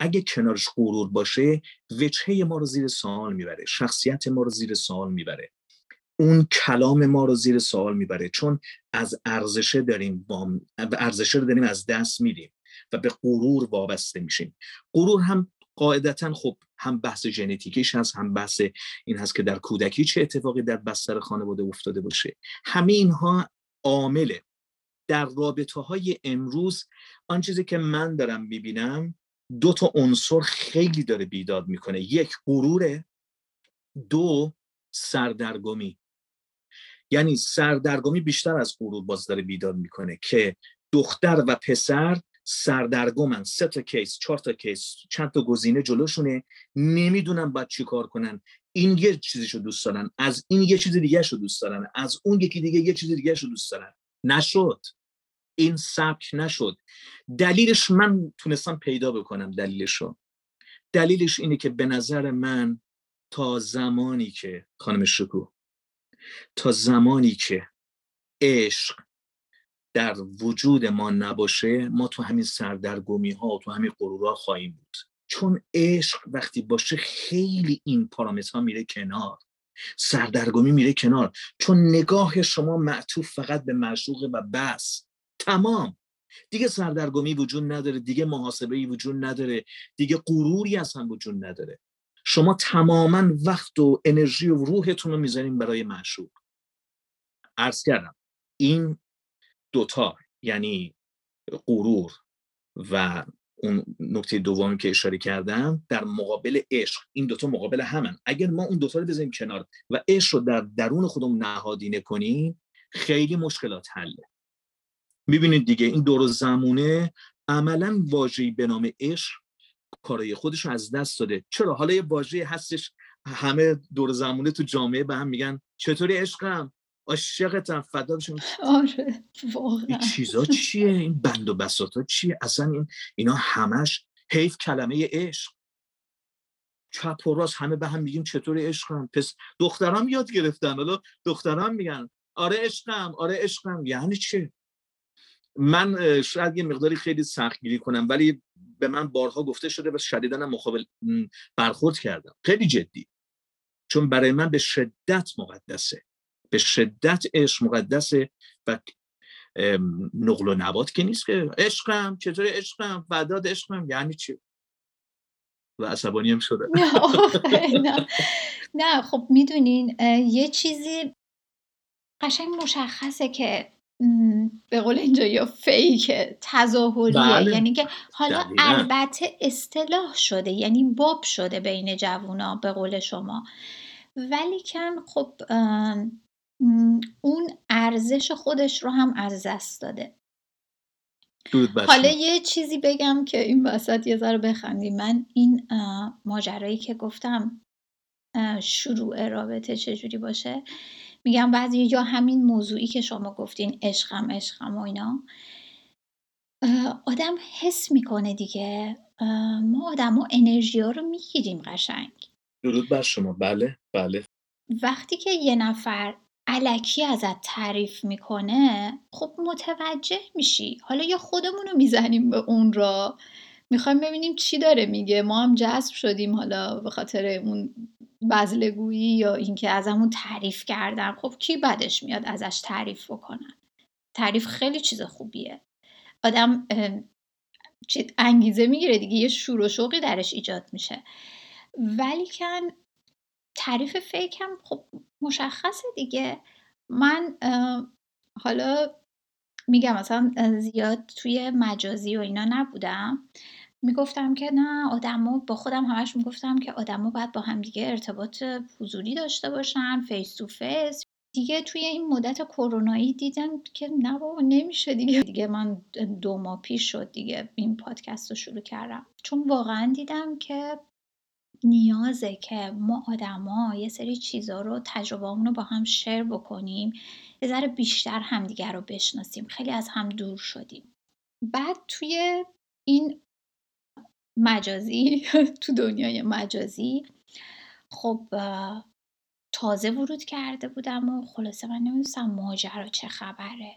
اگه کنارش غرور باشه وجهه ما رو زیر سوال می‌بره شخصیت ما رو زیر سوال می‌بره. اون کلام ما رو زیر سوال می‌بره. چون از ارزشه داریم ارزشه رو داریم از دست میدیم و به غرور وابسته میشیم. غرور هم قاعدتا خب هم بحث ژنتیکیش هست هم بحث این هست که در کودکی چه اتفاقی در بستر خانواده افتاده باشه. همه اینها عامله. در رابطه های امروز آن چیزی که من دارم می‌بینم دو تا عنصر خیلی داره بیداد می‌کنه. یک غروره. دو سردرگمی. یعنی سردرگمی بیشتر از غرور باز داره بیداد می‌کنه که دختر و پسر سردرگمن. سه تا کیس چهار تا کیس چند تا گزینه جلوشونه. نمی‌دونن باید چی کار کنن. این یه چیزیشو دوست دارن. از این یه چیز دیگه شو دوست دارن. از اون یکی دیگه یه چیز دیگه شو دوست دارن. نشد. این سبک نشد. دلیلش من تونستم پیدا بکنم دلیلشو. دلیلش اینه که به نظر من تا زمانی که خانم شکو تا زمانی که عشق در وجود ما نباشه ما تو همین سردرگمی ها تو همین غرورها خواهیم بود. چون عشق وقتی باشه خیلی این پارامترها میره کنار. سردرگمی میره کنار. چون نگاه شما معطوف فقط به معشوقه و بس. تمام. دیگه سردرگمی وجود نداره دیگه محاسبه ای وجود نداره دیگه غروری هم وجود نداره. شما تماما وقت و انرژی و روحتون رو می‌ذارین برای معشوق. عرض کردم این دوتا یعنی غرور و اون نکته دومی که اشاره کردم در مقابل عشق این دوتا مقابل همن. اگر ما اون دوتا رو بذاریم کنار و عشق رو در درون خودمون نهادینه کنیم خیلی مشکلات حله. می‌بینید دیگه این دور زمونه عملا واژه‌ای به نام عشق کارای خودش رو از دست داده. چرا؟ حالا یه واژه هستش همه دور زمونه تو جامعه به هم میگن چطوری عشقم؟ عاشقتم فدا بشم آره واقعا. این چیزا چیه؟ این بند و بساطا چیه؟ اصلا این اینا همش حیف کلمه عشق. چپ و راست همه به هم میگیم چطور عشقم؟ پس دخترام یاد گرفتن حالا دخترام میگن آره عشقم آره عشقم. یعنی چه من شاید یه مقداری خیلی سختگیری کنم ولی به من بارها گفته شده و شدیدن مقابل برخورد کردم. خیلی جدی. چون برای من به شدت مقدسه. به شدت عشق مقدسه و نقل و نبات که نیست که عشقم چطور عشقم؟ فداد عشقم یعنی چی؟ و عصبانی هم شده نه خب می‌دونین یه چیزی قشنگ مشخصه که به قول اینجا یا فیک تظاهریه. بله. یعنی که حالا البته اصطلاح شده یعنی باب شده بین جوونا به قول شما. ولی کن خب اون ارزش خودش رو هم از دست داده. حالا یه چیزی بگم که این وسط یه ذره بخندی من این ماجرایی که گفتم شروع رابطه چجوری باشه؟ میگم بعضی یا همین موضوعی که شما گفتین عشقم عشقم و اینا آدم حس می‌کنه دیگه. ما آدم ها انرژی ها رو می‌گیریم قشنگ. درود بر شما. بله بله. وقتی که یه نفر علکی ازت تعریف می‌کنه خب متوجه میشی. حالا یا خودمون رو می‌زنیم به اون را می‌خوایم ببینیم چی داره میگه. ما هم جذب شدیم حالا به خاطر اون بزلگویی یا اینکه ازمون تعریف کردن خب کی بدش میاد ازش تعریف بکنن؟ تعریف خیلی چیز خوبیه. آدم انگیزه می‌گیره دیگه یه شور و شوقی درش ایجاد میشه. ولی کن تعریف فیک هم خب مشخصه دیگه. من حالا میگم مثلا زیاد توی مجازی و اینا نبودم. می‌گفتم که نه آدما با خودم همش می‌گفتم که آدما باید با همدیگه ارتباط حضوری داشته باشن face to face دیگه توی این مدت کرونایی دیدم که نه بابا نمیشه دیگه. دیگه من دو ماه پیش شد دیگه این پادکست رو شروع کردم. چون واقعا دیدم که نیازه که ما آدما یه سری چیزا رو تجربه‌مون رو با هم share بکنیم یه ذره بیشتر همدیگه رو بشناسیم. خیلی از هم دور شدیم. بعد توی این مجازی [laughs] تو دنیای مجازی. خب تازه ورود کرده بودم و خلاصه من نمی‌دونستم ماجرا چه خبره.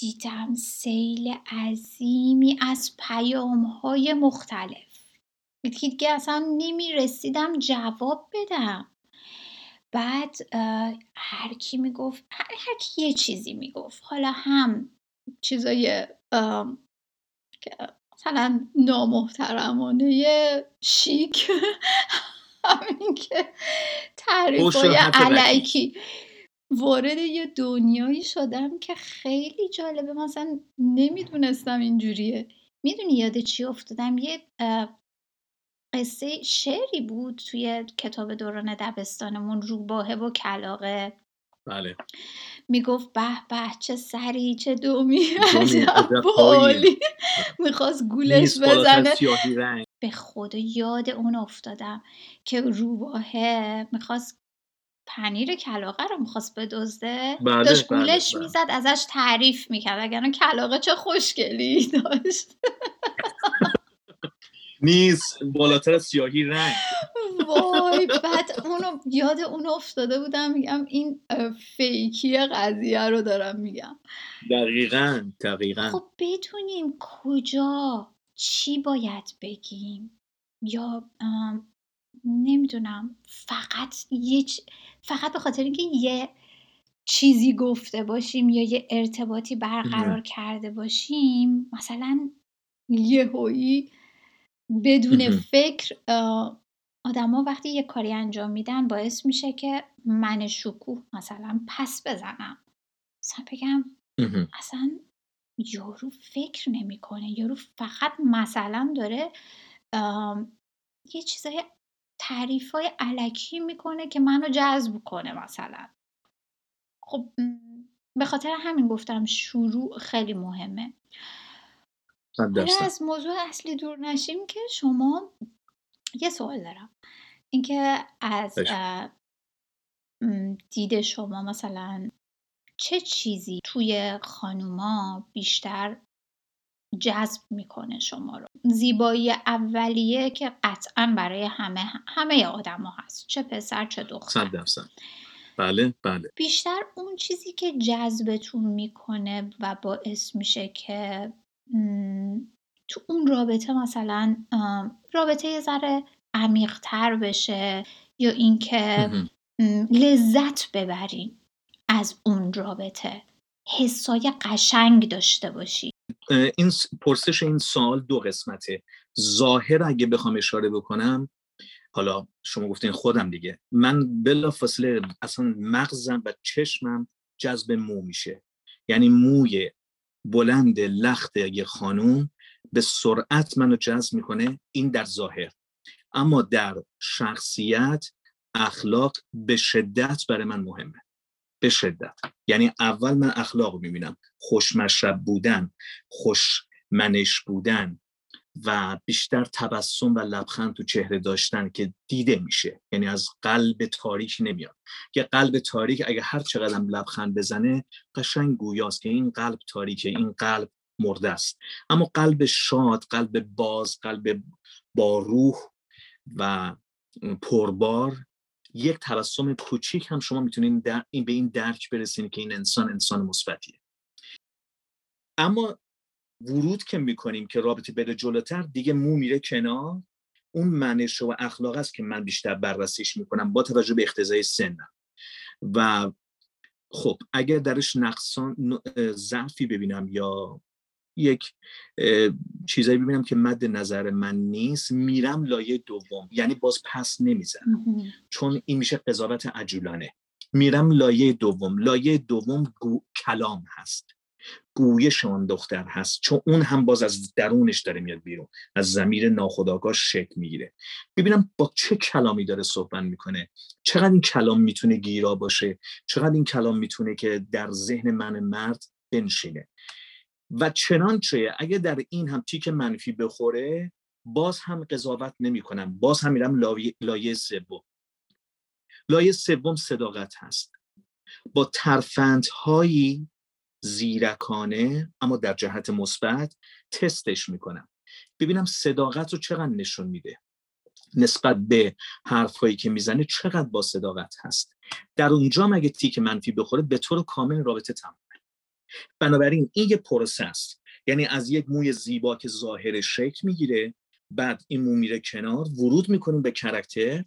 دیدم سیل عظیمی از پیام های مختلف دیگه اصلا نمی رسیدم جواب بدم. بعد هر کی می‌گفت هر, هر کی یه چیزی می‌گفت. حالا هم چیزای مثلا نامحترمانه شیک. [laughs] همین که تعریف های علکی. وارد یه دنیایی شدم که خیلی جالبه. مثلا نمی‌دونستم اینجوریه. می‌دونی یاد چی افتادم؟ یه قصه شعری بود توی کتاب دوران دبستانمون روباهه و کلاقه بله. می‌گفت به به چه سری چه دومی عجب بالی. [laughs] می‌خواست گولش بزنه. به خدا یاد اون افتادم که روباهه می‌خواست پنیر کلاقه رو می‌خواست بدزده. بله، داشت بله، گولش بله. می‌زد ازش تعریف می‌کرد. اگر کلاقه چه خوشگلی [laughs] داشت. نیست بالاتر از سیاهی رنگ. [laughs] وای بعد اونو یاد اونو افتاده بودم میگم این فیکی قضیه رو دارم میگم. دقیقا دقیقا. خب بدونیم کجا چی باید بگیم؟ یا نمی‌دونم فقط یه فقط به خاطر اینکه یه چیزی گفته باشیم یا یه ارتباطی برقرار [laughs] کرده باشیم مثلا یهویی بدون فکر آدما وقتی یه کاری انجام میدن باعث میشه که من شکوه مثلا پس بزنم. مثلا بگم اصلا یارو فکر نمی‌کنه. یارو فقط مثلا داره یه چیزای تعریف های علکی می‌کنه که منو جذب کنه مثلا. خب به خاطر همین گفتم شروع خیلی مهمه. از موضوع اصلی دور نشیم که شما یه سوال دارم. اینکه از دید شما مثلا چه چیزی توی خانوما بیشتر جذب می‌کنه شما رو؟ زیبایی اولیه که قطعا برای همه همه آدم ها هست. چه پسر چه دختر. بله بله. بیشتر اون چیزی که جذبتون می‌کنه و باعث میشه که تو اون رابطه مثلا رابطه یه ذره عمیقتر بشه یا اینکه لذت ببرین از اون رابطه. حسای قشنگ داشته باشی. این پرسش این سال دو قسمته. ظاهر اگه بخوام اشاره بکنم حالا شما گفتین خودم دیگه. من بلا فاصله اصلا مغزم و چشمم جذب مو میشه. یعنی موی بلند لخت یه خانوم به سرعت منو جذب می‌کنه این در ظاهر. اما در شخصیت اخلاق به شدت برای من مهمه. به شدت. یعنی اول من اخلاق می‌بینم. خوشمشرب بودن خوش منش بودن و بیشتر تبسم و لبخند تو چهره داشتن که دیده میشه. یعنی از قلب تاریک نمیاد. یه قلب تاریک اگه هر چقدر لبخند بزنه قشنگ گویاست که این قلب تاریکه این قلب مرده است. اما قلب شاد قلب باز قلب با روح و پربار یک تبسم کوچیک هم شما می‌تونید در این به این درک برسید که این انسان انسان مثبتیه. اما ورود که می‌کنیم که رابطه بره جلوتر دیگه مو میره کنار. اون منش و اخلاق است که من بیشتر بررسیش می‌کنم با توجه به اختزای سنم. و خب اگر درش نقصان ضعفی ببینم یا یک چیزایی ببینم که مد نظر من نیست میرم لایه دوم. یعنی باز پس نمی‌زنم. چون این میشه قضاوت عجولانه. میرم لایه دوم. لایه دوم کلام هست. گویش آن دختر هست. چون اون هم باز از درونش داره میاد بیرون. از زمیر ناخداگاه شکل می‌گیره. ببینم با چه کلامی داره صحبت می‌کنه. چقدر این کلام می‌تونه گیرا باشه؟ چقدر این کلام می‌تونه که در ذهن من مرد بنشینه؟ و چنانچه اگه در این هم تیک منفی بخوره باز هم قضاوت نمی کنم باز هم میرم لایه سوم. لایه سوم صداقت هست. با ترفندهایی زیرکانه اما در جهت مثبت تستش می‌کنم. ببینم صداقت رو چقدر نشون میده. نسبت به حرفهایی که می‌زنه چقدر با صداقت هست. در اونجا مگه تیک منفی بخوره به طور کامل رابطه تمامه بنابراین این یه پروسه است. یعنی از یک موی زیبا که ظاهر شکل می‌گیره بعد این مو میره کنار ورود می‌کنیم به کرکتر.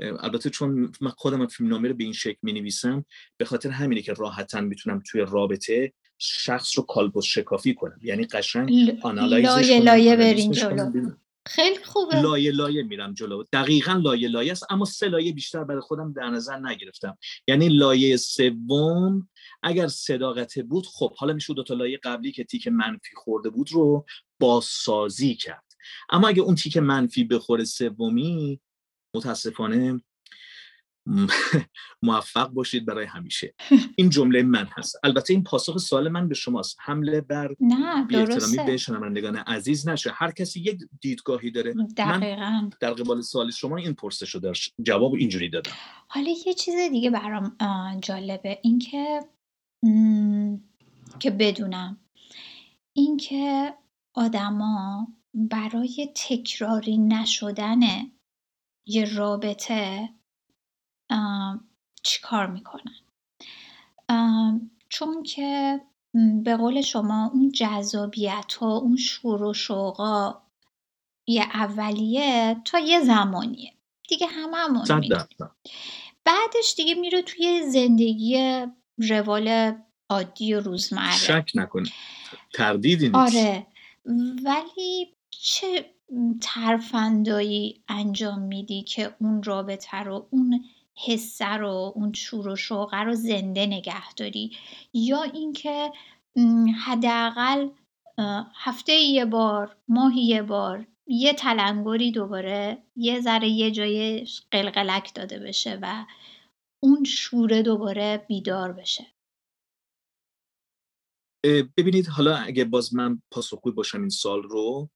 البته چون من خودم فیلمنامه رو به این شکل می نویسم به خاطر همینه که راحتا می‌تونم توی رابطه شخص رو کالبوس شکافی کنم. یعنی قشنگ آنالایزش لایه لایه برین جلو. خیلی خوبه. لایه لایه میرم جلو. دقیقا لایه لایه است اما سه لایه بیشتر برای خودم در نظر نگرفتم. یعنی لایه سوم اگر صداقت بود خب حالا میشه دو تا لایه قبلی که تیک منفی خورده بود رو بازسازی کرد. اما اگه اون تیک منفی بخوره سومی متاسفانه [laughs] موفق باشید برای همیشه. این جمله من هست. البته این پاسخ سوال من به شماست. حمله بر نه احترامی به شنوندگان عزیز نشه. هر کسی یک دیدگاهی داره. دقیقا. من در قبال سوال شما این پرسش رو جواب اینجوری دادم. حالا یه چیز دیگه برام جالبه. اینکه که بدونم. اینکه آدما برای تکراری نشدن یه رابطه چیکار می‌کنن؟ چون که به قول شما اون جذابیت ها اون شور و شوقا یه اولیه تا یه زمانیه. دیگه هممون بعدش دیگه میره توی زندگی روال عادی و روزمره. شک نکن تردیدی نیست. آره. ولی چه ترفندایی انجام میدی که اون رابطه رو اون حسه رو اون شور و شوقه رو زنده نگه داری. یا اینکه حداقل هفته یه بار ماهی یه بار یه تلنگری دوباره یه ذره یه جای قلقلک داده بشه و اون شوره دوباره بیدار بشه. ببینید حالا اگه باز من پاسخگوی باشم این سال رو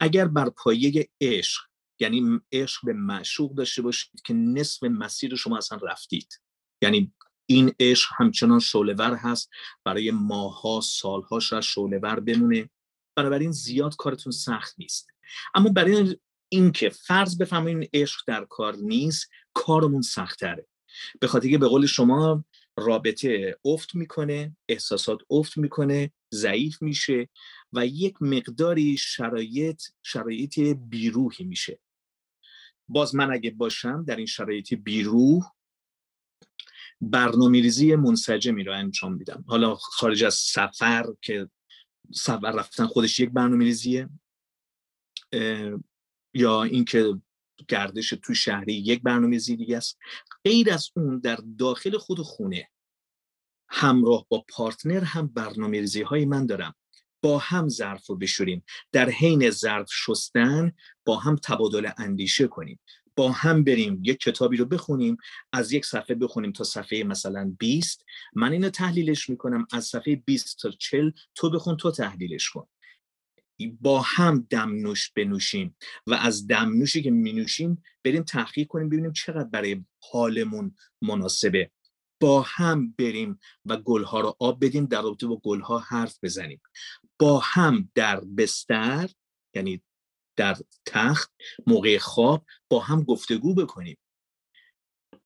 اگر بر پایه عشق یعنی عشق به معشوق داشته باشید که نصف مسیر شما اصلا رفتید. یعنی این عشق همچنان شعلهور هست. برای ماها سالها شاید شعلهور بمونه. بنابراین زیاد کارتون سخت نیست. اما برای اینکه فرض بفهمید عشق در کار نیست کارمون سختره به خاطر که به قول شما رابطه افت می‌کنه احساسات افت می‌کنه ضعیف میشه و یک مقداری شرایط شرایط بیروحی میشه. باز من اگه باشم در این شرایط بیروح برنامه ریزی منسجمی رو انجام میدم. حالا خارج از سفر که سفر رفتن خودش یک برنامه ریزیه یا اینکه گردش تو شهری یک برنامه دیگه است. غیر از اون در داخل خود خونه همراه با پارتنر هم برنامه ریزی های من دارم. با هم ظرف رو بشوریم. در حین ظرف شستن با هم تبادل اندیشه کنیم. با هم بریم یک کتابی رو بخونیم از یک صفحه بخونیم تا صفحه مثلا 20 من اینو تحلیلش می‌کنم از صفحه 20 تا 40 تو بخون تو تحلیلش کن. با هم دم نوش بنوشیم و از دم نوشی که می نوشیم بریم تحقیق کنیم ببینیم چقدر برای حالمون مناسبه. با هم بریم و گلها رو آب بدیم در رابطه با گلها حرف بزنیم. با هم در بستر یعنی در تخت موقع خواب با هم گفتگو بکنیم.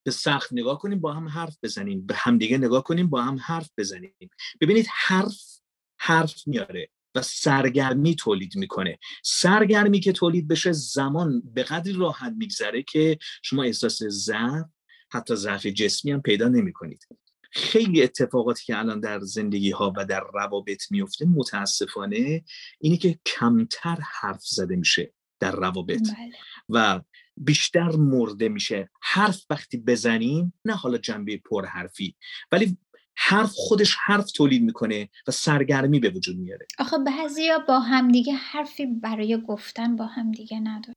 به سخت نگاه کنیم با هم حرف بزنیم. به همدیگه نگاه کنیم با هم حرف بزنیم. ببینید حرف حرف میاره و سرگرمی تولید می‌کنه. سرگرمی که تولید بشه زمان به قدری راحت میگذره که شما احساس ضعف حتی ضعف جسمی هم پیدا نمی کنید خیلی اتفاقاتی که الان در زندگی ها و در روابط میفته متاسفانه اینی که کمتر حرف زده میشه در روابط بله. و بیشتر مرده میشه. حرف وقتی بزنیم نه حالا جنبه پر حرفی ولی حرف خودش حرف تولید می‌کنه و سرگرمی به وجود میاره. آخه بعضیا با همدیگه حرفی برای گفتن با همدیگه نداره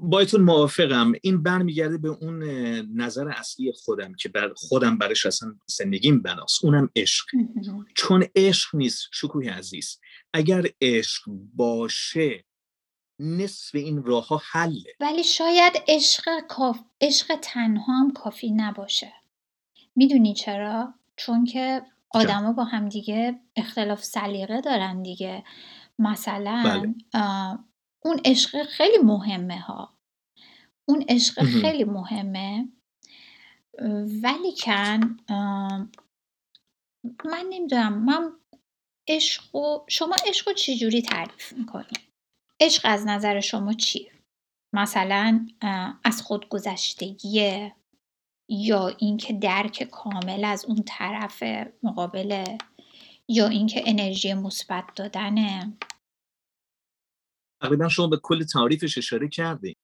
بایتون موافقم. این برمیگرده به اون نظر اصلی خودم که بر خودم برش اصلا زندگیم بناست. اونم عشق. چون عشق نیست شکوه عزیز. اگر عشق باشه نصف این راه ها حله. ولی شاید عشق کاف... عشق تنها هم کافی نباشه. می‌دونی چرا؟ چون که آدما با هم دیگه اختلاف سلیقه دارن دیگه. مثلا بله. اون عشق خیلی مهمه ها اون عشق خیلی مهمه ولی کن من نمی‌دونم من عشق و شما عشق رو چجوری تعریف می‌کنی؟ عشق از نظر شما چیه؟ مثلا از خودگذشتگیه یا اینکه درک کامل از اون طرف مقابله یا اینکه انرژی مثبت دادنه تقریبا شما به کل تعریفش اشاره کردیم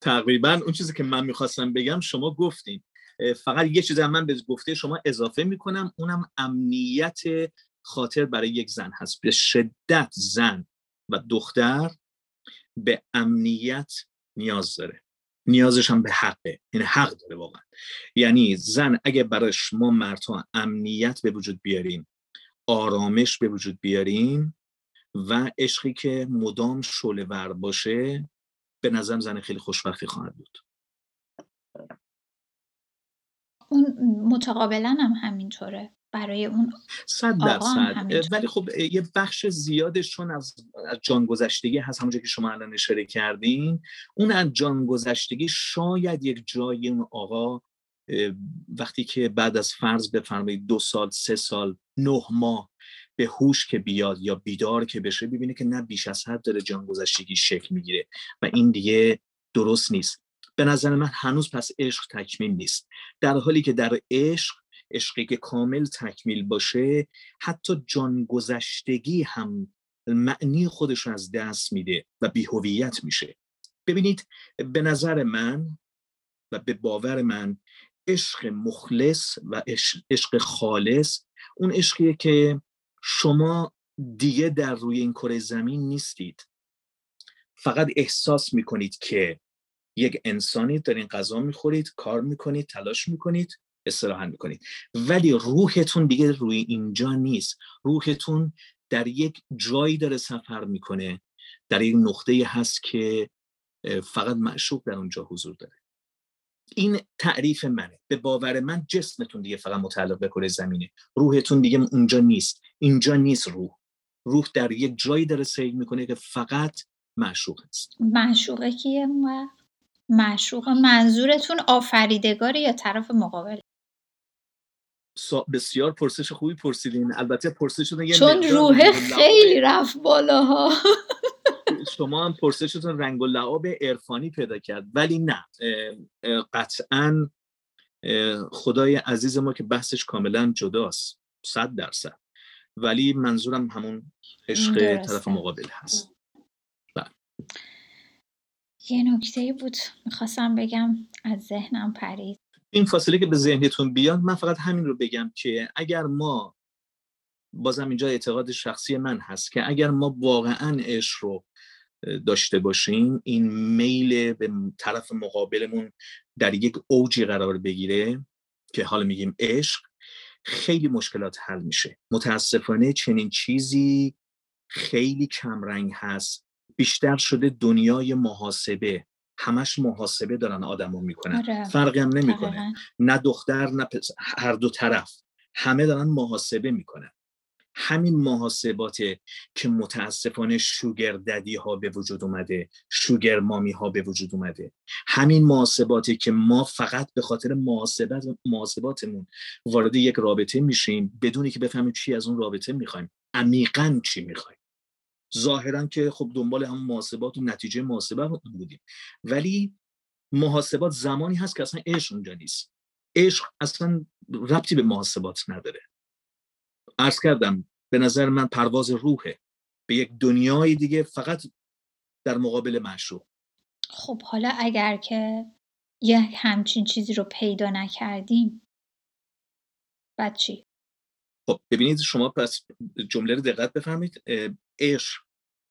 تقریبا اون چیزی که من می‌خواستم بگم شما گفتین. فقط یه چیز من به گفته شما اضافه می‌کنم اونم امنیت خاطر برای یک زن هست. به شدت زن و دختر به امنیت نیاز داره. نیازش هم به حقه. یعنی حق داره واقعا. یعنی زن اگه براش ما مردها امنیت به وجود بیاریم آرامش به وجود بیاریم و عشقی که مدام شعله ور باشه به نظرم زن خیلی خوشبختی خواهد بود. اون متقابلا هم همینطوره. برای اون صد درصد. ولی خب یه بخش زیادش چون از, از جان گذشتگی هست همونجا که شما الان اشاره کردین اون از جان گذشتگی شاید یک جای اون آقا وقتی که بعد از فرض بفرمایید دو سال سه سال نه ماه به هوش که بیاد یا بیدار که بشه ببینه که نه بیش از حد داره جان گذشتگی شکل می‌گیره و این دیگه درست نیست. به نظر من هنوز پس عشق تکمیل نیست. در حالی که در عشق عشقی که کامل تکمیل باشه حتی جان گذشتگی هم معنی خودش رو از دست میده و بیهویت میشه. ببینید به نظر من و به باور من عشق مخلص و عشق خالص اون عشقیه که شما دیگه در روی این کره زمین نیستید. فقط احساس می‌کنید که یک انسانی دارین غذا می‌خورید کار می‌کنید تلاش می‌کنید استراحت می‌کنید. ولی روحتون دیگه روی اینجا نیست. روحتون در یک جایی داره سفر می‌کنه. در یک نقطه هست که فقط معشوق در اونجا حضور داره. این تعریف منه. به باور من جسمتون دیگه فقط متعلق به کره زمینه. روحتون دیگه اونجا نیست. اینجا نیست روح. روح در یک جایی داره سیر می‌کنه که فقط معشوق است. معشوقه کیه معشوق منظورتون آفریدگاری یا طرف مقابل؟ بسیار پرسش خوبی پرسیدین. البته پرسشتون یه چون روح خیلی رفت بالاها. شما هم پرسشتون رنگ و لعاب عرفانی پیدا کرد ولی نه. قطعا خدای عزیز ما که بحثش کاملا جداست صد درصد. ولی منظورم همون عشق طرف مقابل هست. بله. یه نکته بود می‌خواستم بگم از ذهنم پرید. این فاصله که به ذهنتون بیاد من فقط همین رو بگم که اگر ما بازم اینجا اعتقاد شخصی من هست که اگر ما واقعا عشق رو داشته باشیم این میل به طرف مقابلمون در یک اوجی قرار بگیره که حالا میگیم عشق خیلی مشکلات حل میشه. متاسفانه چنین چیزی خیلی کمرنگ هست. بیشتر شده دنیای محاسبه. همش محاسبه دارن آدمو می‌کنن. آره. فرقی هم نمی‌کنه. نه دختر نه هر دو طرف. همه دارن محاسبه می‌کنن. همین محاسباته که متاسفانه شوگر ددی ها به وجود اومده شوگر مامی ها به وجود اومده. همین محاسباته که ما فقط به خاطر محاسبات محاسباتمون وارد یک رابطه میشیم بدونی که بفهمیم چی از اون رابطه می‌خوایم. عمیقا چی می‌خوایم. ظاهرا که خب دنبال هم محاسبات و نتیجه محاسبات بودیم. ولی محاسبات زمانی هست که اصلا عشق اونجا نیست. عشق اصلا ربطی به محاسبات نداره. عرض کردم به نظر من پرواز روحه. به یک دنیای دیگه فقط در مقابل معشوق خب حالا اگر که یه همچین چیزی رو پیدا نکردیم بعد چی؟ خب ببینید شما پس جمله رو دقت بفهمید عشق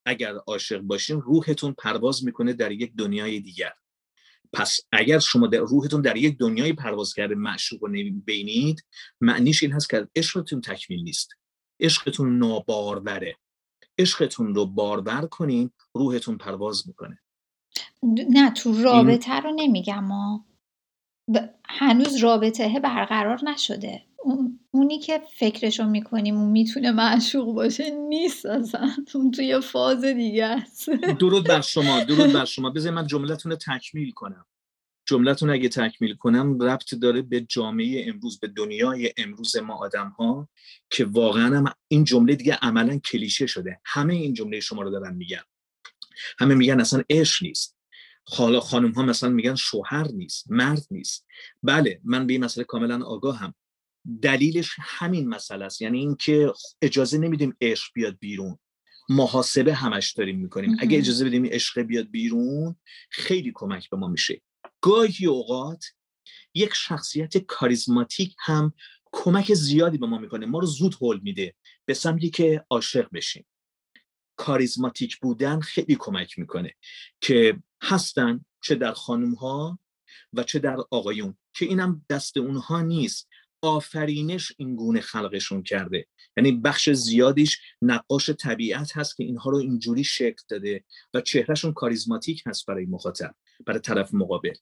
اگر عاشق باشین روحتون پرواز می‌کنه در یک دنیای دیگر. پس اگر شما در روحتون در یک دنیای پرواز کرده معشوق رو بینید معنیش این هست که عشقتون تکمیل نیست. عشقتون ناباروره. عشقتون رو بارور کنین روحتون پرواز می‌کنه. نه تو رابطه رو نمیگم ما. هنوز رابطه برقرار نشده. اونی که فکرشو می‌کنیم اون می‌تونه معشوق باشه نیست اصلا. اون توی فاز دیگه است. درود بر [laughs] شما درود بر شما. بذار من جملتون رو تکمیل کنم. جملتون اگه تکمیل کنم ربط داره به جامعه امروز به دنیای امروز ما آدم ها که واقعا هم این جمله دیگه عملا کلیشه شده. همه این جمله شما رو دارن میگن همه میگن اصلا عشق نیست. حالا خانم ها مثلا میگن شوهر نیست مرد نیست. بله من به این مسئله کاملا آگاهم. دلیلش همین مسئله است. یعنی اینکه اجازه نمیدیم عشق بیاد بیرون. محاسبه همش داریم می‌کنیم. اگه اجازه بدیم عشق بیاد بیرون خیلی کمک به ما میشه. گاهی اوقات یک شخصیت کاریزماتیک هم کمک زیادی به ما می‌کنه. ما رو زود حل میده به سمتی که عاشق بشیم. کاریزماتیک بودن خیلی کمک می‌کنه که هستن چه در خانم ها و چه در آقایون که اینم دست اونها نیست. آفرینش این گونه خلقشون کرده. یعنی بخش زیادیش نقاش طبیعت هست که اینها رو اینجوری شکل داده و چهرهشون کاریزماتیک هست برای مخاطب برای طرف مقابل.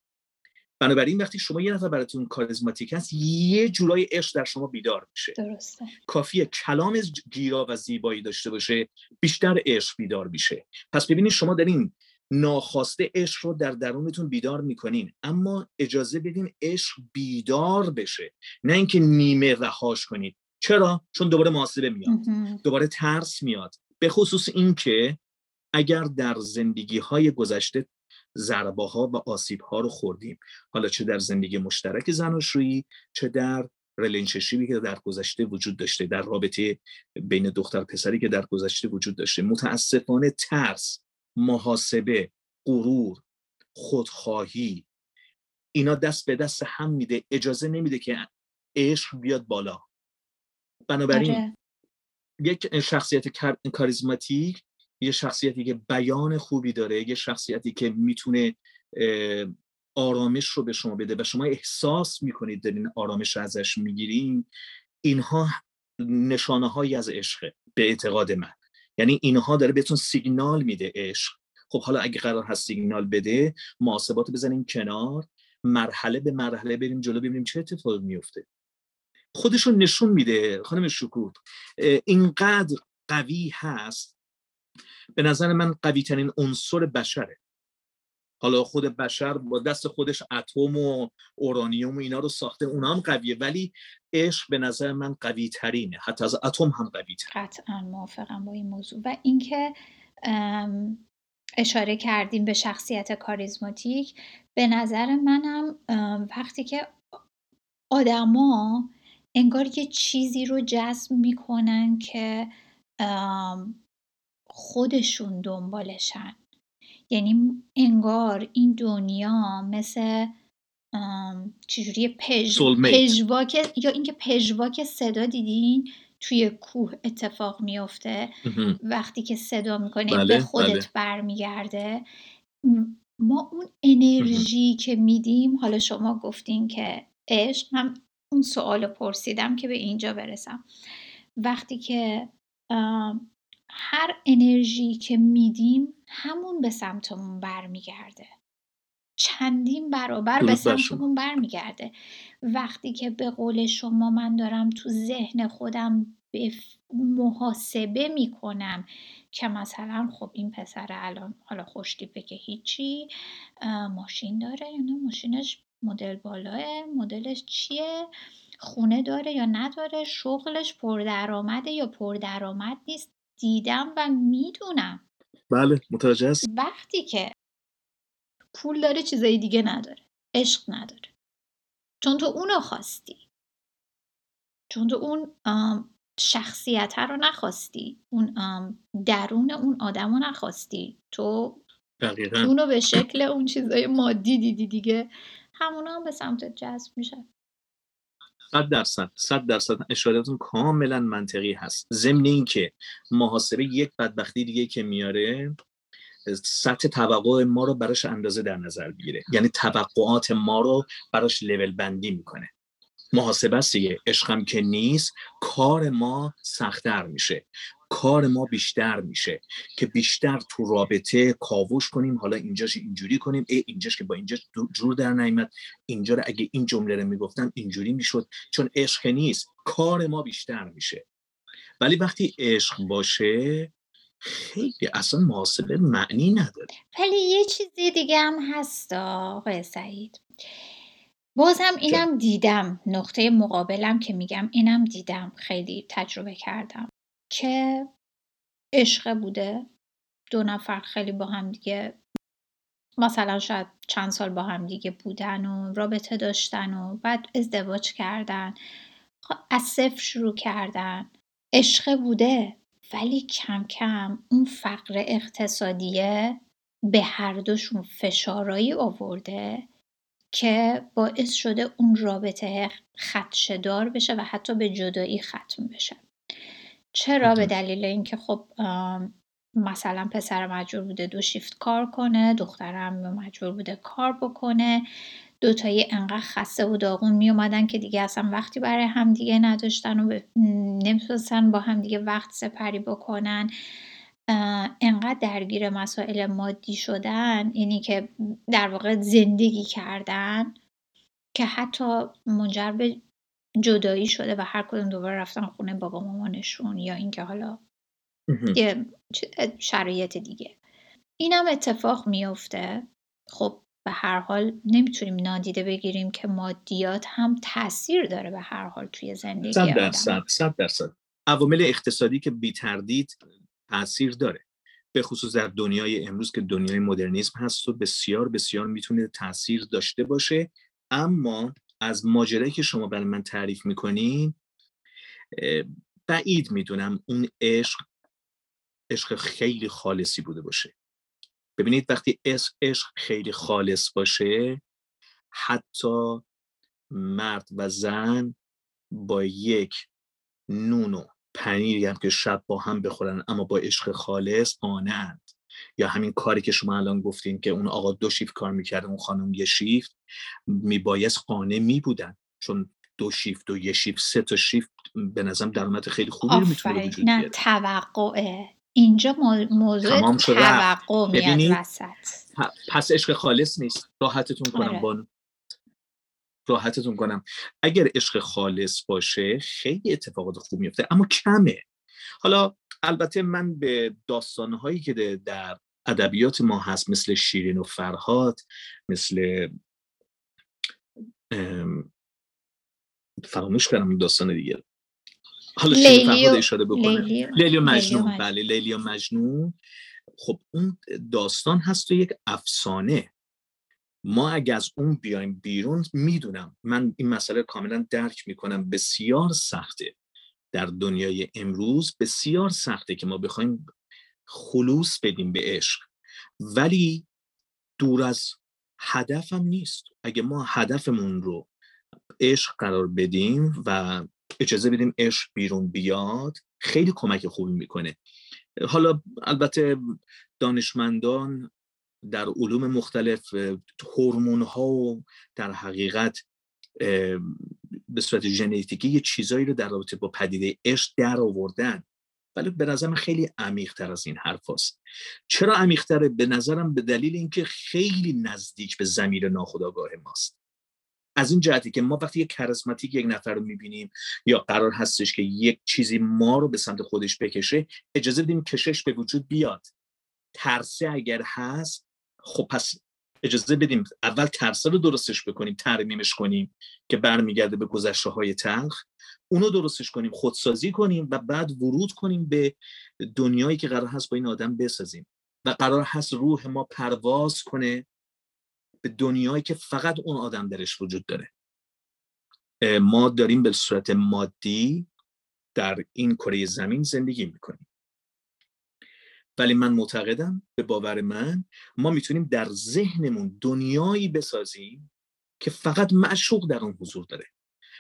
بنابراین وقتی شما یه نفر براتون کاریزماتیک هست یه جورای عشق در شما بیدار میشه. درسته. کافیه کلام گیرا و زیبایی داشته باشه بیشتر عشق بیدار میشه. پس ببینید شما در این ناخواسته عشق رو در درونتون بیدار می‌کنین. اما اجازه بدین عشق بیدار بشه. نه اینکه نیمه رهاش کنید. چرا؟ چون دوباره محاسبه میاد. دوباره ترس میاد. به خصوص اینکه اگر در زندگی های گذشته ضربه ها و آسیب ها رو خوردیم. حالا چه در زندگی مشترک زناشویی چه در رلینششیبی که در گذشته وجود داشته در رابطه بین دختر پسری که در گذشته وجود داشته. متاسفانه ترس محاسبه غرور خودخواهی. اینا دست به دست هم میده اجازه نمیده که عشق بیاد بالا. بنابراین آره. یک شخصیت کاریزماتیک یه شخصیتی که بیان خوبی داره یه شخصیتی که می‌تونه آرامش رو به شما بده و شما احساس می‌کنید دارین آرامش رو ازش می‌گیرین اینها نشانه هایی از عشقه به اعتقاد من. یعنی اینها داره بهتون سیگنال میده عشق. خب حالا اگه قرار هست سیگنال بده محاسبات بزنیم کنار مرحله به مرحله بریم جلو ببینیم چه اتفاقی میفته. خودشون نشون میده خانم شکوه. اینقدر قوی هست. به نظر من قوی ترین عنصر بشره. حالا خود بشر با دست خودش اتم و اورانیوم و اینا رو ساخته اونا هم قویه ولی عشق به نظر من قوی ترینه حتی از اتم هم قوی تر قطعا موافقم با این موضوع. و اینکه اشاره کردیم به شخصیت کاریزماتیک به نظر منم وقتی که آدما انگار یه چیزی رو جذب می‌کنن که خودشون دنبالشن. یعنی انگار این دنیا مثل چجوری پژ... پژواک یا اینکه پژواک صدا دیدین توی کوه اتفاق میفته وقتی که صدا می‌کنه بله، به خودت بله. برمیگرده ما اون انرژی که میدیم حالا شما گفتین که عشق هم اون سوال پرسیدم که به اینجا برسم. وقتی که هر انرژی که میدیم همون به سمتمون برمیگرده. چندین برابر به سمتمون برمیگرده. وقتی که به قول شما من دارم تو ذهن خودم به محاسبه می‌کنم که مثلا خب این پسر الان حالا خوشتیپه که هیچی ماشین داره یا نه؟ ماشینش مدل بالاه مدلش چیه؟ خونه داره یا نداره؟ شغلش پردرآمده یا پردرآمد نیست؟ دیدم و می‌دونم. بله متوجه هست وقتی که پول داره چیزای دیگه نداره عشق نداره. چون تو اونو خواستی. چون تو اون شخصیت رو نخواستی. اون درون اون آدم رو نخواستی. تو دقیقا. اونو به شکل اون چیزای مادی دیدی دیگه. همونا هم به سمت جذب میشه. صد درصد صد درصد اشارتون کاملا منطقی هست. ضمن اینکه محاسبه یک بدبختی دیگه که میاره سطح توقع ما رو براش اندازه در نظر بگیره یعنی توقعات ما رو براش لول بندی می‌کنه. محاسبه است دیگه. عشقم که نیست کار ما سختتر میشه. کار ما بیشتر میشه که بیشتر تو رابطه کاوش کنیم حالا اینجاش اینجوری کنیم ای اینجاش که با اینجا جور در نیامد اینجا رو اگه این جمله رو می‌گفتم اینجوری می‌شد چون عشق نیست کار ما بیشتر میشه. ولی وقتی عشق باشه خیلی اصلا محاسبه معنی نداره. ولی یه چیزی دیگه هم هست آقای سعید. بازم اینم دیدم نقطه مقابلم که میگم اینم دیدم خیلی تجربه کردم. که عشق بوده. دو نفر خیلی با هم دیگه مثلا شاید چند سال با هم دیگه بودن و رابطه داشتن و بعد ازدواج کردن. خب، از صفر شروع کردن. عشق بوده ولی کم کم اون فقر اقتصادیه به هر دوشون فشارایی آورده که باعث شده اون رابطه خدشدار بشه و حتی به جدایی ختم بشه. چرا؟ به دلیل اینکه خب مثلا پسر مجبور بوده دو شیفت کار کنه دخترم مجبور بوده کار بکنه دوتایی انقدر خسته و داغون می اومدن که دیگه اصلا وقتی برای همدیگه نداشتن و نمی‌تونستن با همدیگه وقت سپری بکنن. انقدر درگیر مسائل مادی شدن اینی که در واقع زندگی کردن که حتی منجر به جدایی شده و هر کدوم دوباره رفتن خونه بابا مامانشون یا اینکه حالا یه شرایط دیگه. اینم اتفاق میفته خب به هر حال نمی‌تونیم نادیده بگیریم که مادیات هم تاثیر داره به هر حال توی زندگی صد درصد صد درصد. عوامل اقتصادی که بی تردید تاثیر داره. به خصوص در دنیای امروز که دنیای مدرنیسم هست و بسیار بسیار می‌تونه تاثیر داشته باشه. اما از ماجرایی که شما برای من تعریف می‌کنین بعید می‌دونم اون عشق عشق خیلی خالصی بوده باشه. ببینید وقتی عشق خیلی خالص باشه حتی مرد و زن با یک نون و پنیری هم که شب با هم بخورن اما با عشق خالص آنند. یا همین کاری که شما الان گفتین که اون آقا دو شیفت کار می‌کرده اون خانم یه شیفت میبایست خانه میبودن. چون دو شیفت و یه شیفت سه تا شیفت به نظرم درآمد خیلی خوبی رو می‌تونه وجود نه توقعه. اینجا موضوع توقع میاد وسط. پس عشق خالص نیست. راحتتون کنم آره. بانو راحتتون کنم. اگر عشق خالص باشه خیلی اتفاقات خوب میفته اما کمه. حالا البته من به داستانهایی که در ادبیات ما هست مثل شیرین و فرهاد مثل فراموش کردم داستان دیگه. حالا شیرین فرهاد اشاره بکنه. لیلی و مجنون. بله لیلی و مجنون. خب اون داستان هست و یک افسانه. ما اگه از اون بیایم بیرون می‌دونم. من این مسئله کاملا درک می‌کنم. بسیار سخته. در دنیای امروز بسیار سخته که ما بخوایم خلوص بدیم به عشق. ولی دور از هدفم نیست. اگه ما هدفمون رو عشق قرار بدیم و اجازه بدیم عشق بیرون بیاد خیلی کمک خوبی می‌کنه. حالا البته دانشمندان در علوم مختلف هورمون ها و در حقیقت به صورت ژنتیکی یه چیزایی رو در رابطه با پدیده عشق در آوردن. ولی به نظرم خیلی عمیقتر از این حرف هست. چرا عمیقتره؟ به نظرم به دلیل اینکه خیلی نزدیک به زمیر ناخودآگاه ماست. از این جهتی که ما وقتی یک کرسماتیک یک نفر رو می‌بینیم یا قرار هستش که یک چیزی ما رو به سمت خودش بکشه اجازه بدیم کشش به وجود بیاد. ترسه اگر هست خب پس اجازه بدیم اول ترسه رو درستش بکنیم ترمیمش کنیم که برمیگرده به گذشته های تلخ. اونو درستش کنیم خودسازی کنیم و بعد ورود کنیم به دنیایی که قرار هست با این آدم بسازیم. و قرار هست روح ما پرواز کنه به دنیایی که فقط اون آدم درش وجود داره. ما داریم به صورت مادی در این کره زمین زندگی می‌کنیم. ولی من معتقدم به باور من ما می‌تونیم در ذهنمون دنیایی بسازیم که فقط معشوق در اون حضور داره.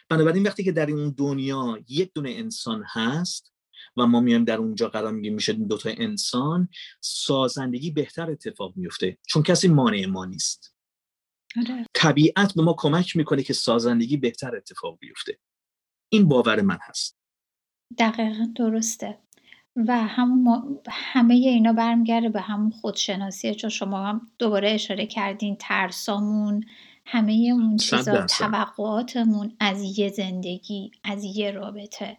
بنابراین وقتی که در این دنیا یک دونه انسان هست و ما میایم در اونجا قرار میگیم میشه دوتا انسان سازندگی بهتر اتفاق میفته چون کسی مانع ما نیست. آره. طبیعت به ما کمک می‌کنه که سازندگی بهتر اتفاق بیفته. این باور من هست. دقیقا درسته. و همون همه اینا برمیگرده به همون خودشناسیه چون شما هم دوباره اشاره کردین ترسامون همه اون چیزا توقعاتمون از یه زندگی از یه رابطه.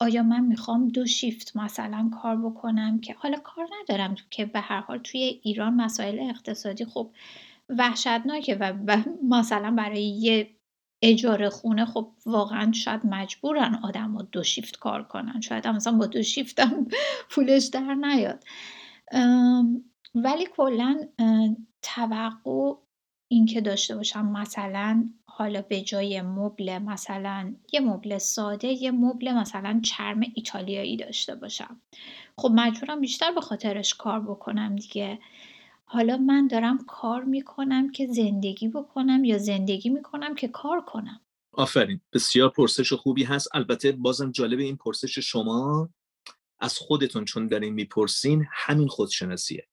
آیا من می‌خوام دو شیفت مثلا کار بکنم که حالا کار ندارم که به هر حال توی ایران مسائل اقتصادی خب وحشتناکه و مثلا برای یه اجاره خونه خب واقعا شاید مجبورن آدم ها دو شیفت کار کنن. شاید هم مثلا با دو شیفت هم پولش در نیاد. ولی کلا توقع این که داشته باشم مثلا حالا به جای مبل مثلا یه مبل ساده یه مبل مثلا چرم ایتالیایی داشته باشم. خب مجبورم بیشتر به خاطرش کار بکنم دیگه. حالا من دارم کار می‌کنم که زندگی بکنم یا زندگی می‌کنم که کار کنم. آفرین. بسیار پرسش خوبی هست. البته بازم جالب این پرسش شما. از خودتون چون دارین می‌پرسین همین خودشناسیه.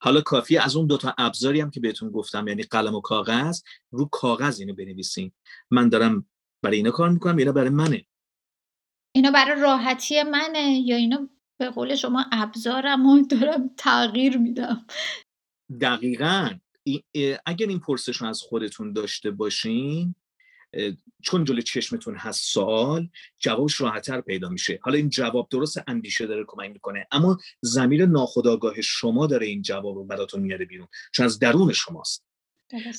حالا کافیه از اون دوتا ابزاری هم که بهتون گفتم یعنی قلم و کاغذ رو کاغذ اینو بنویسین. من دارم برای اینا کار می‌کنم اینا برای منه. اینا برای راحتی منه یا اینا به قول شما ابزارم و دارم تغییر میدم؟ دقیقا. اگر این پرسش رو از خودتون داشته باشین چون جلو چشمتون هست سوال جوابش راحتتر پیدا میشه. حالا این جواب درست اندیشه داره کمک می‌کنه اما زمیر ناخودآگاه شما داره این جواب رو براتون میاره بیرون چون از درون شماست.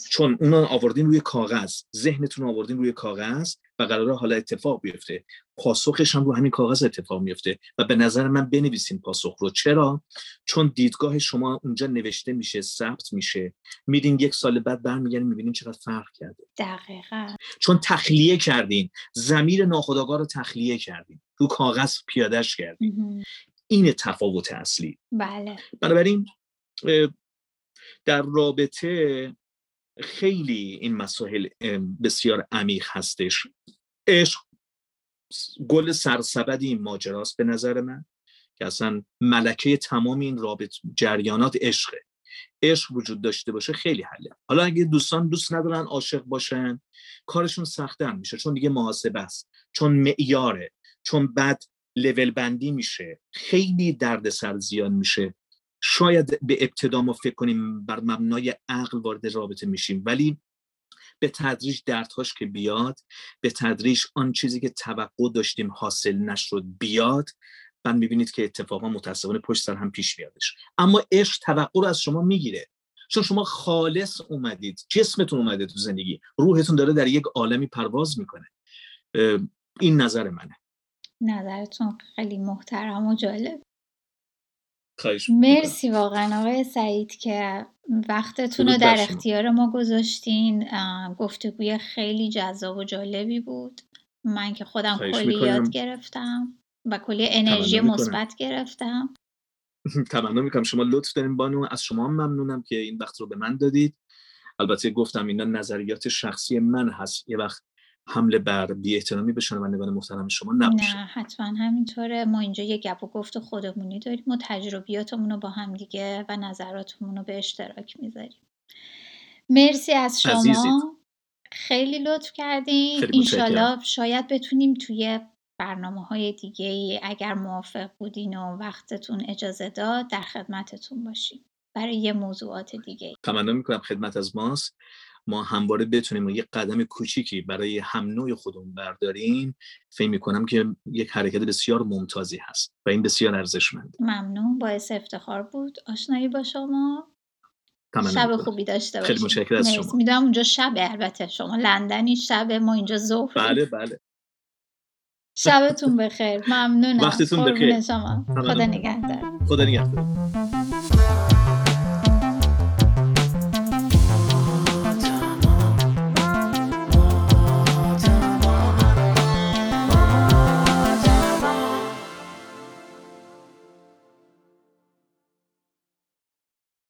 چون اون آوردین روی کاغذ ذهنتون آوردین روی کاغذ و قراره حالا اتفاق بیفته. پاسخش هم رو همین کاغذ اتفاق میفته و به نظر من بنویسین پاسخ رو. چرا؟ چون دیدگاه شما اونجا نوشته میشه ثبت میشه. میرین یک سال بعد برمیگردین می‌بینین چقدر فرق کرده. دقیقا. چون تخلیه کردین. زمیر ناخودآگاه رو تخلیه کردین. رو کاغذ پیادش کردین. این تفاوت اصلی. بله. بنابراین در رابطه خیلی این مسائل بسیار عمیق هستش. عشق گل سرسبد این ماجراست به نظر من که اصلا ملکه تمام این رابط جریانات عشقه. عشق وجود داشته باشه خیلی حله. حالا اگه دوستان دوست ندارن عاشق باشن کارشون سختتر میشه چون دیگه محاسبه است چون معیاره چون بعد لول بندی میشه. خیلی دردسر زیاد میشه. شاید به ابتدا ما فکر کنیم بر مبنای عقل وارد رابطه میشیم ولی به تدریج دردهاش که بیاد به تدریج آن چیزی که توقع داشتیم حاصل نشد بیاد بعد می‌بینید که اتفاقا متاسفانه پشت سر هم پیش میادش. اما عشق توقع رو از شما می‌گیره. چون شما خالص اومدید جسمتون اومده تو زندگی روحتون داره در یک عالمی پرواز می‌کنه. این نظر منه. نظرتون خیلی محترم و جالب. مرسی واقعا آقای سعید که وقتتون رو در اختیار ما گذاشتین. گفتگوی خیلی جذاب و جالبی بود. من که خودم کلی یاد گرفتم و کلی انرژی مثبت گرفتم. [laughs] تمنا می‌کنم. شما لطف دارین بانو. از شما ممنونم که این وقت رو به من دادید. البته گفتم اینا نظریات شخصی من هست. یه وقت حمله بر بی احترامی به شنوندگان محترم شما نباشه. نه حتما. همینطوره. ما اینجا یه گپ و گفت خودمونی داریم و تجربیاتمون رو با هم دیگه و نظراتمون رو به اشتراک می‌ذاریم. مرسی از شما. عزیزید. خیلی لطف کردین. انشالله شاید بتونیم توی برنامه های دیگه ای اگر موافق بودین و وقتتون اجازه داد در خدمتتون باشیم. برای یه موضوعات دیگه تمنا می‌کنم خدمت از ماست. ما همواره بتونیم یک قدم کوچیکی برای هم نوع خودمون برداریم فکر می‌کنم که یک حرکت بسیار ممتازی هست و این بسیار ارزشمند ممنون. باعث افتخار بود. آشنایی با شما. شب خوبی داشته باشید خیلی متشکرم از شما. می‌دونم اونجا شب البته. شما لندنی شب ما اینجا ظهر بله بله. شبتون بخیر. ممنونم. وقتتون بخیر. شما. خدا. نگهدار. خدا نگهدار.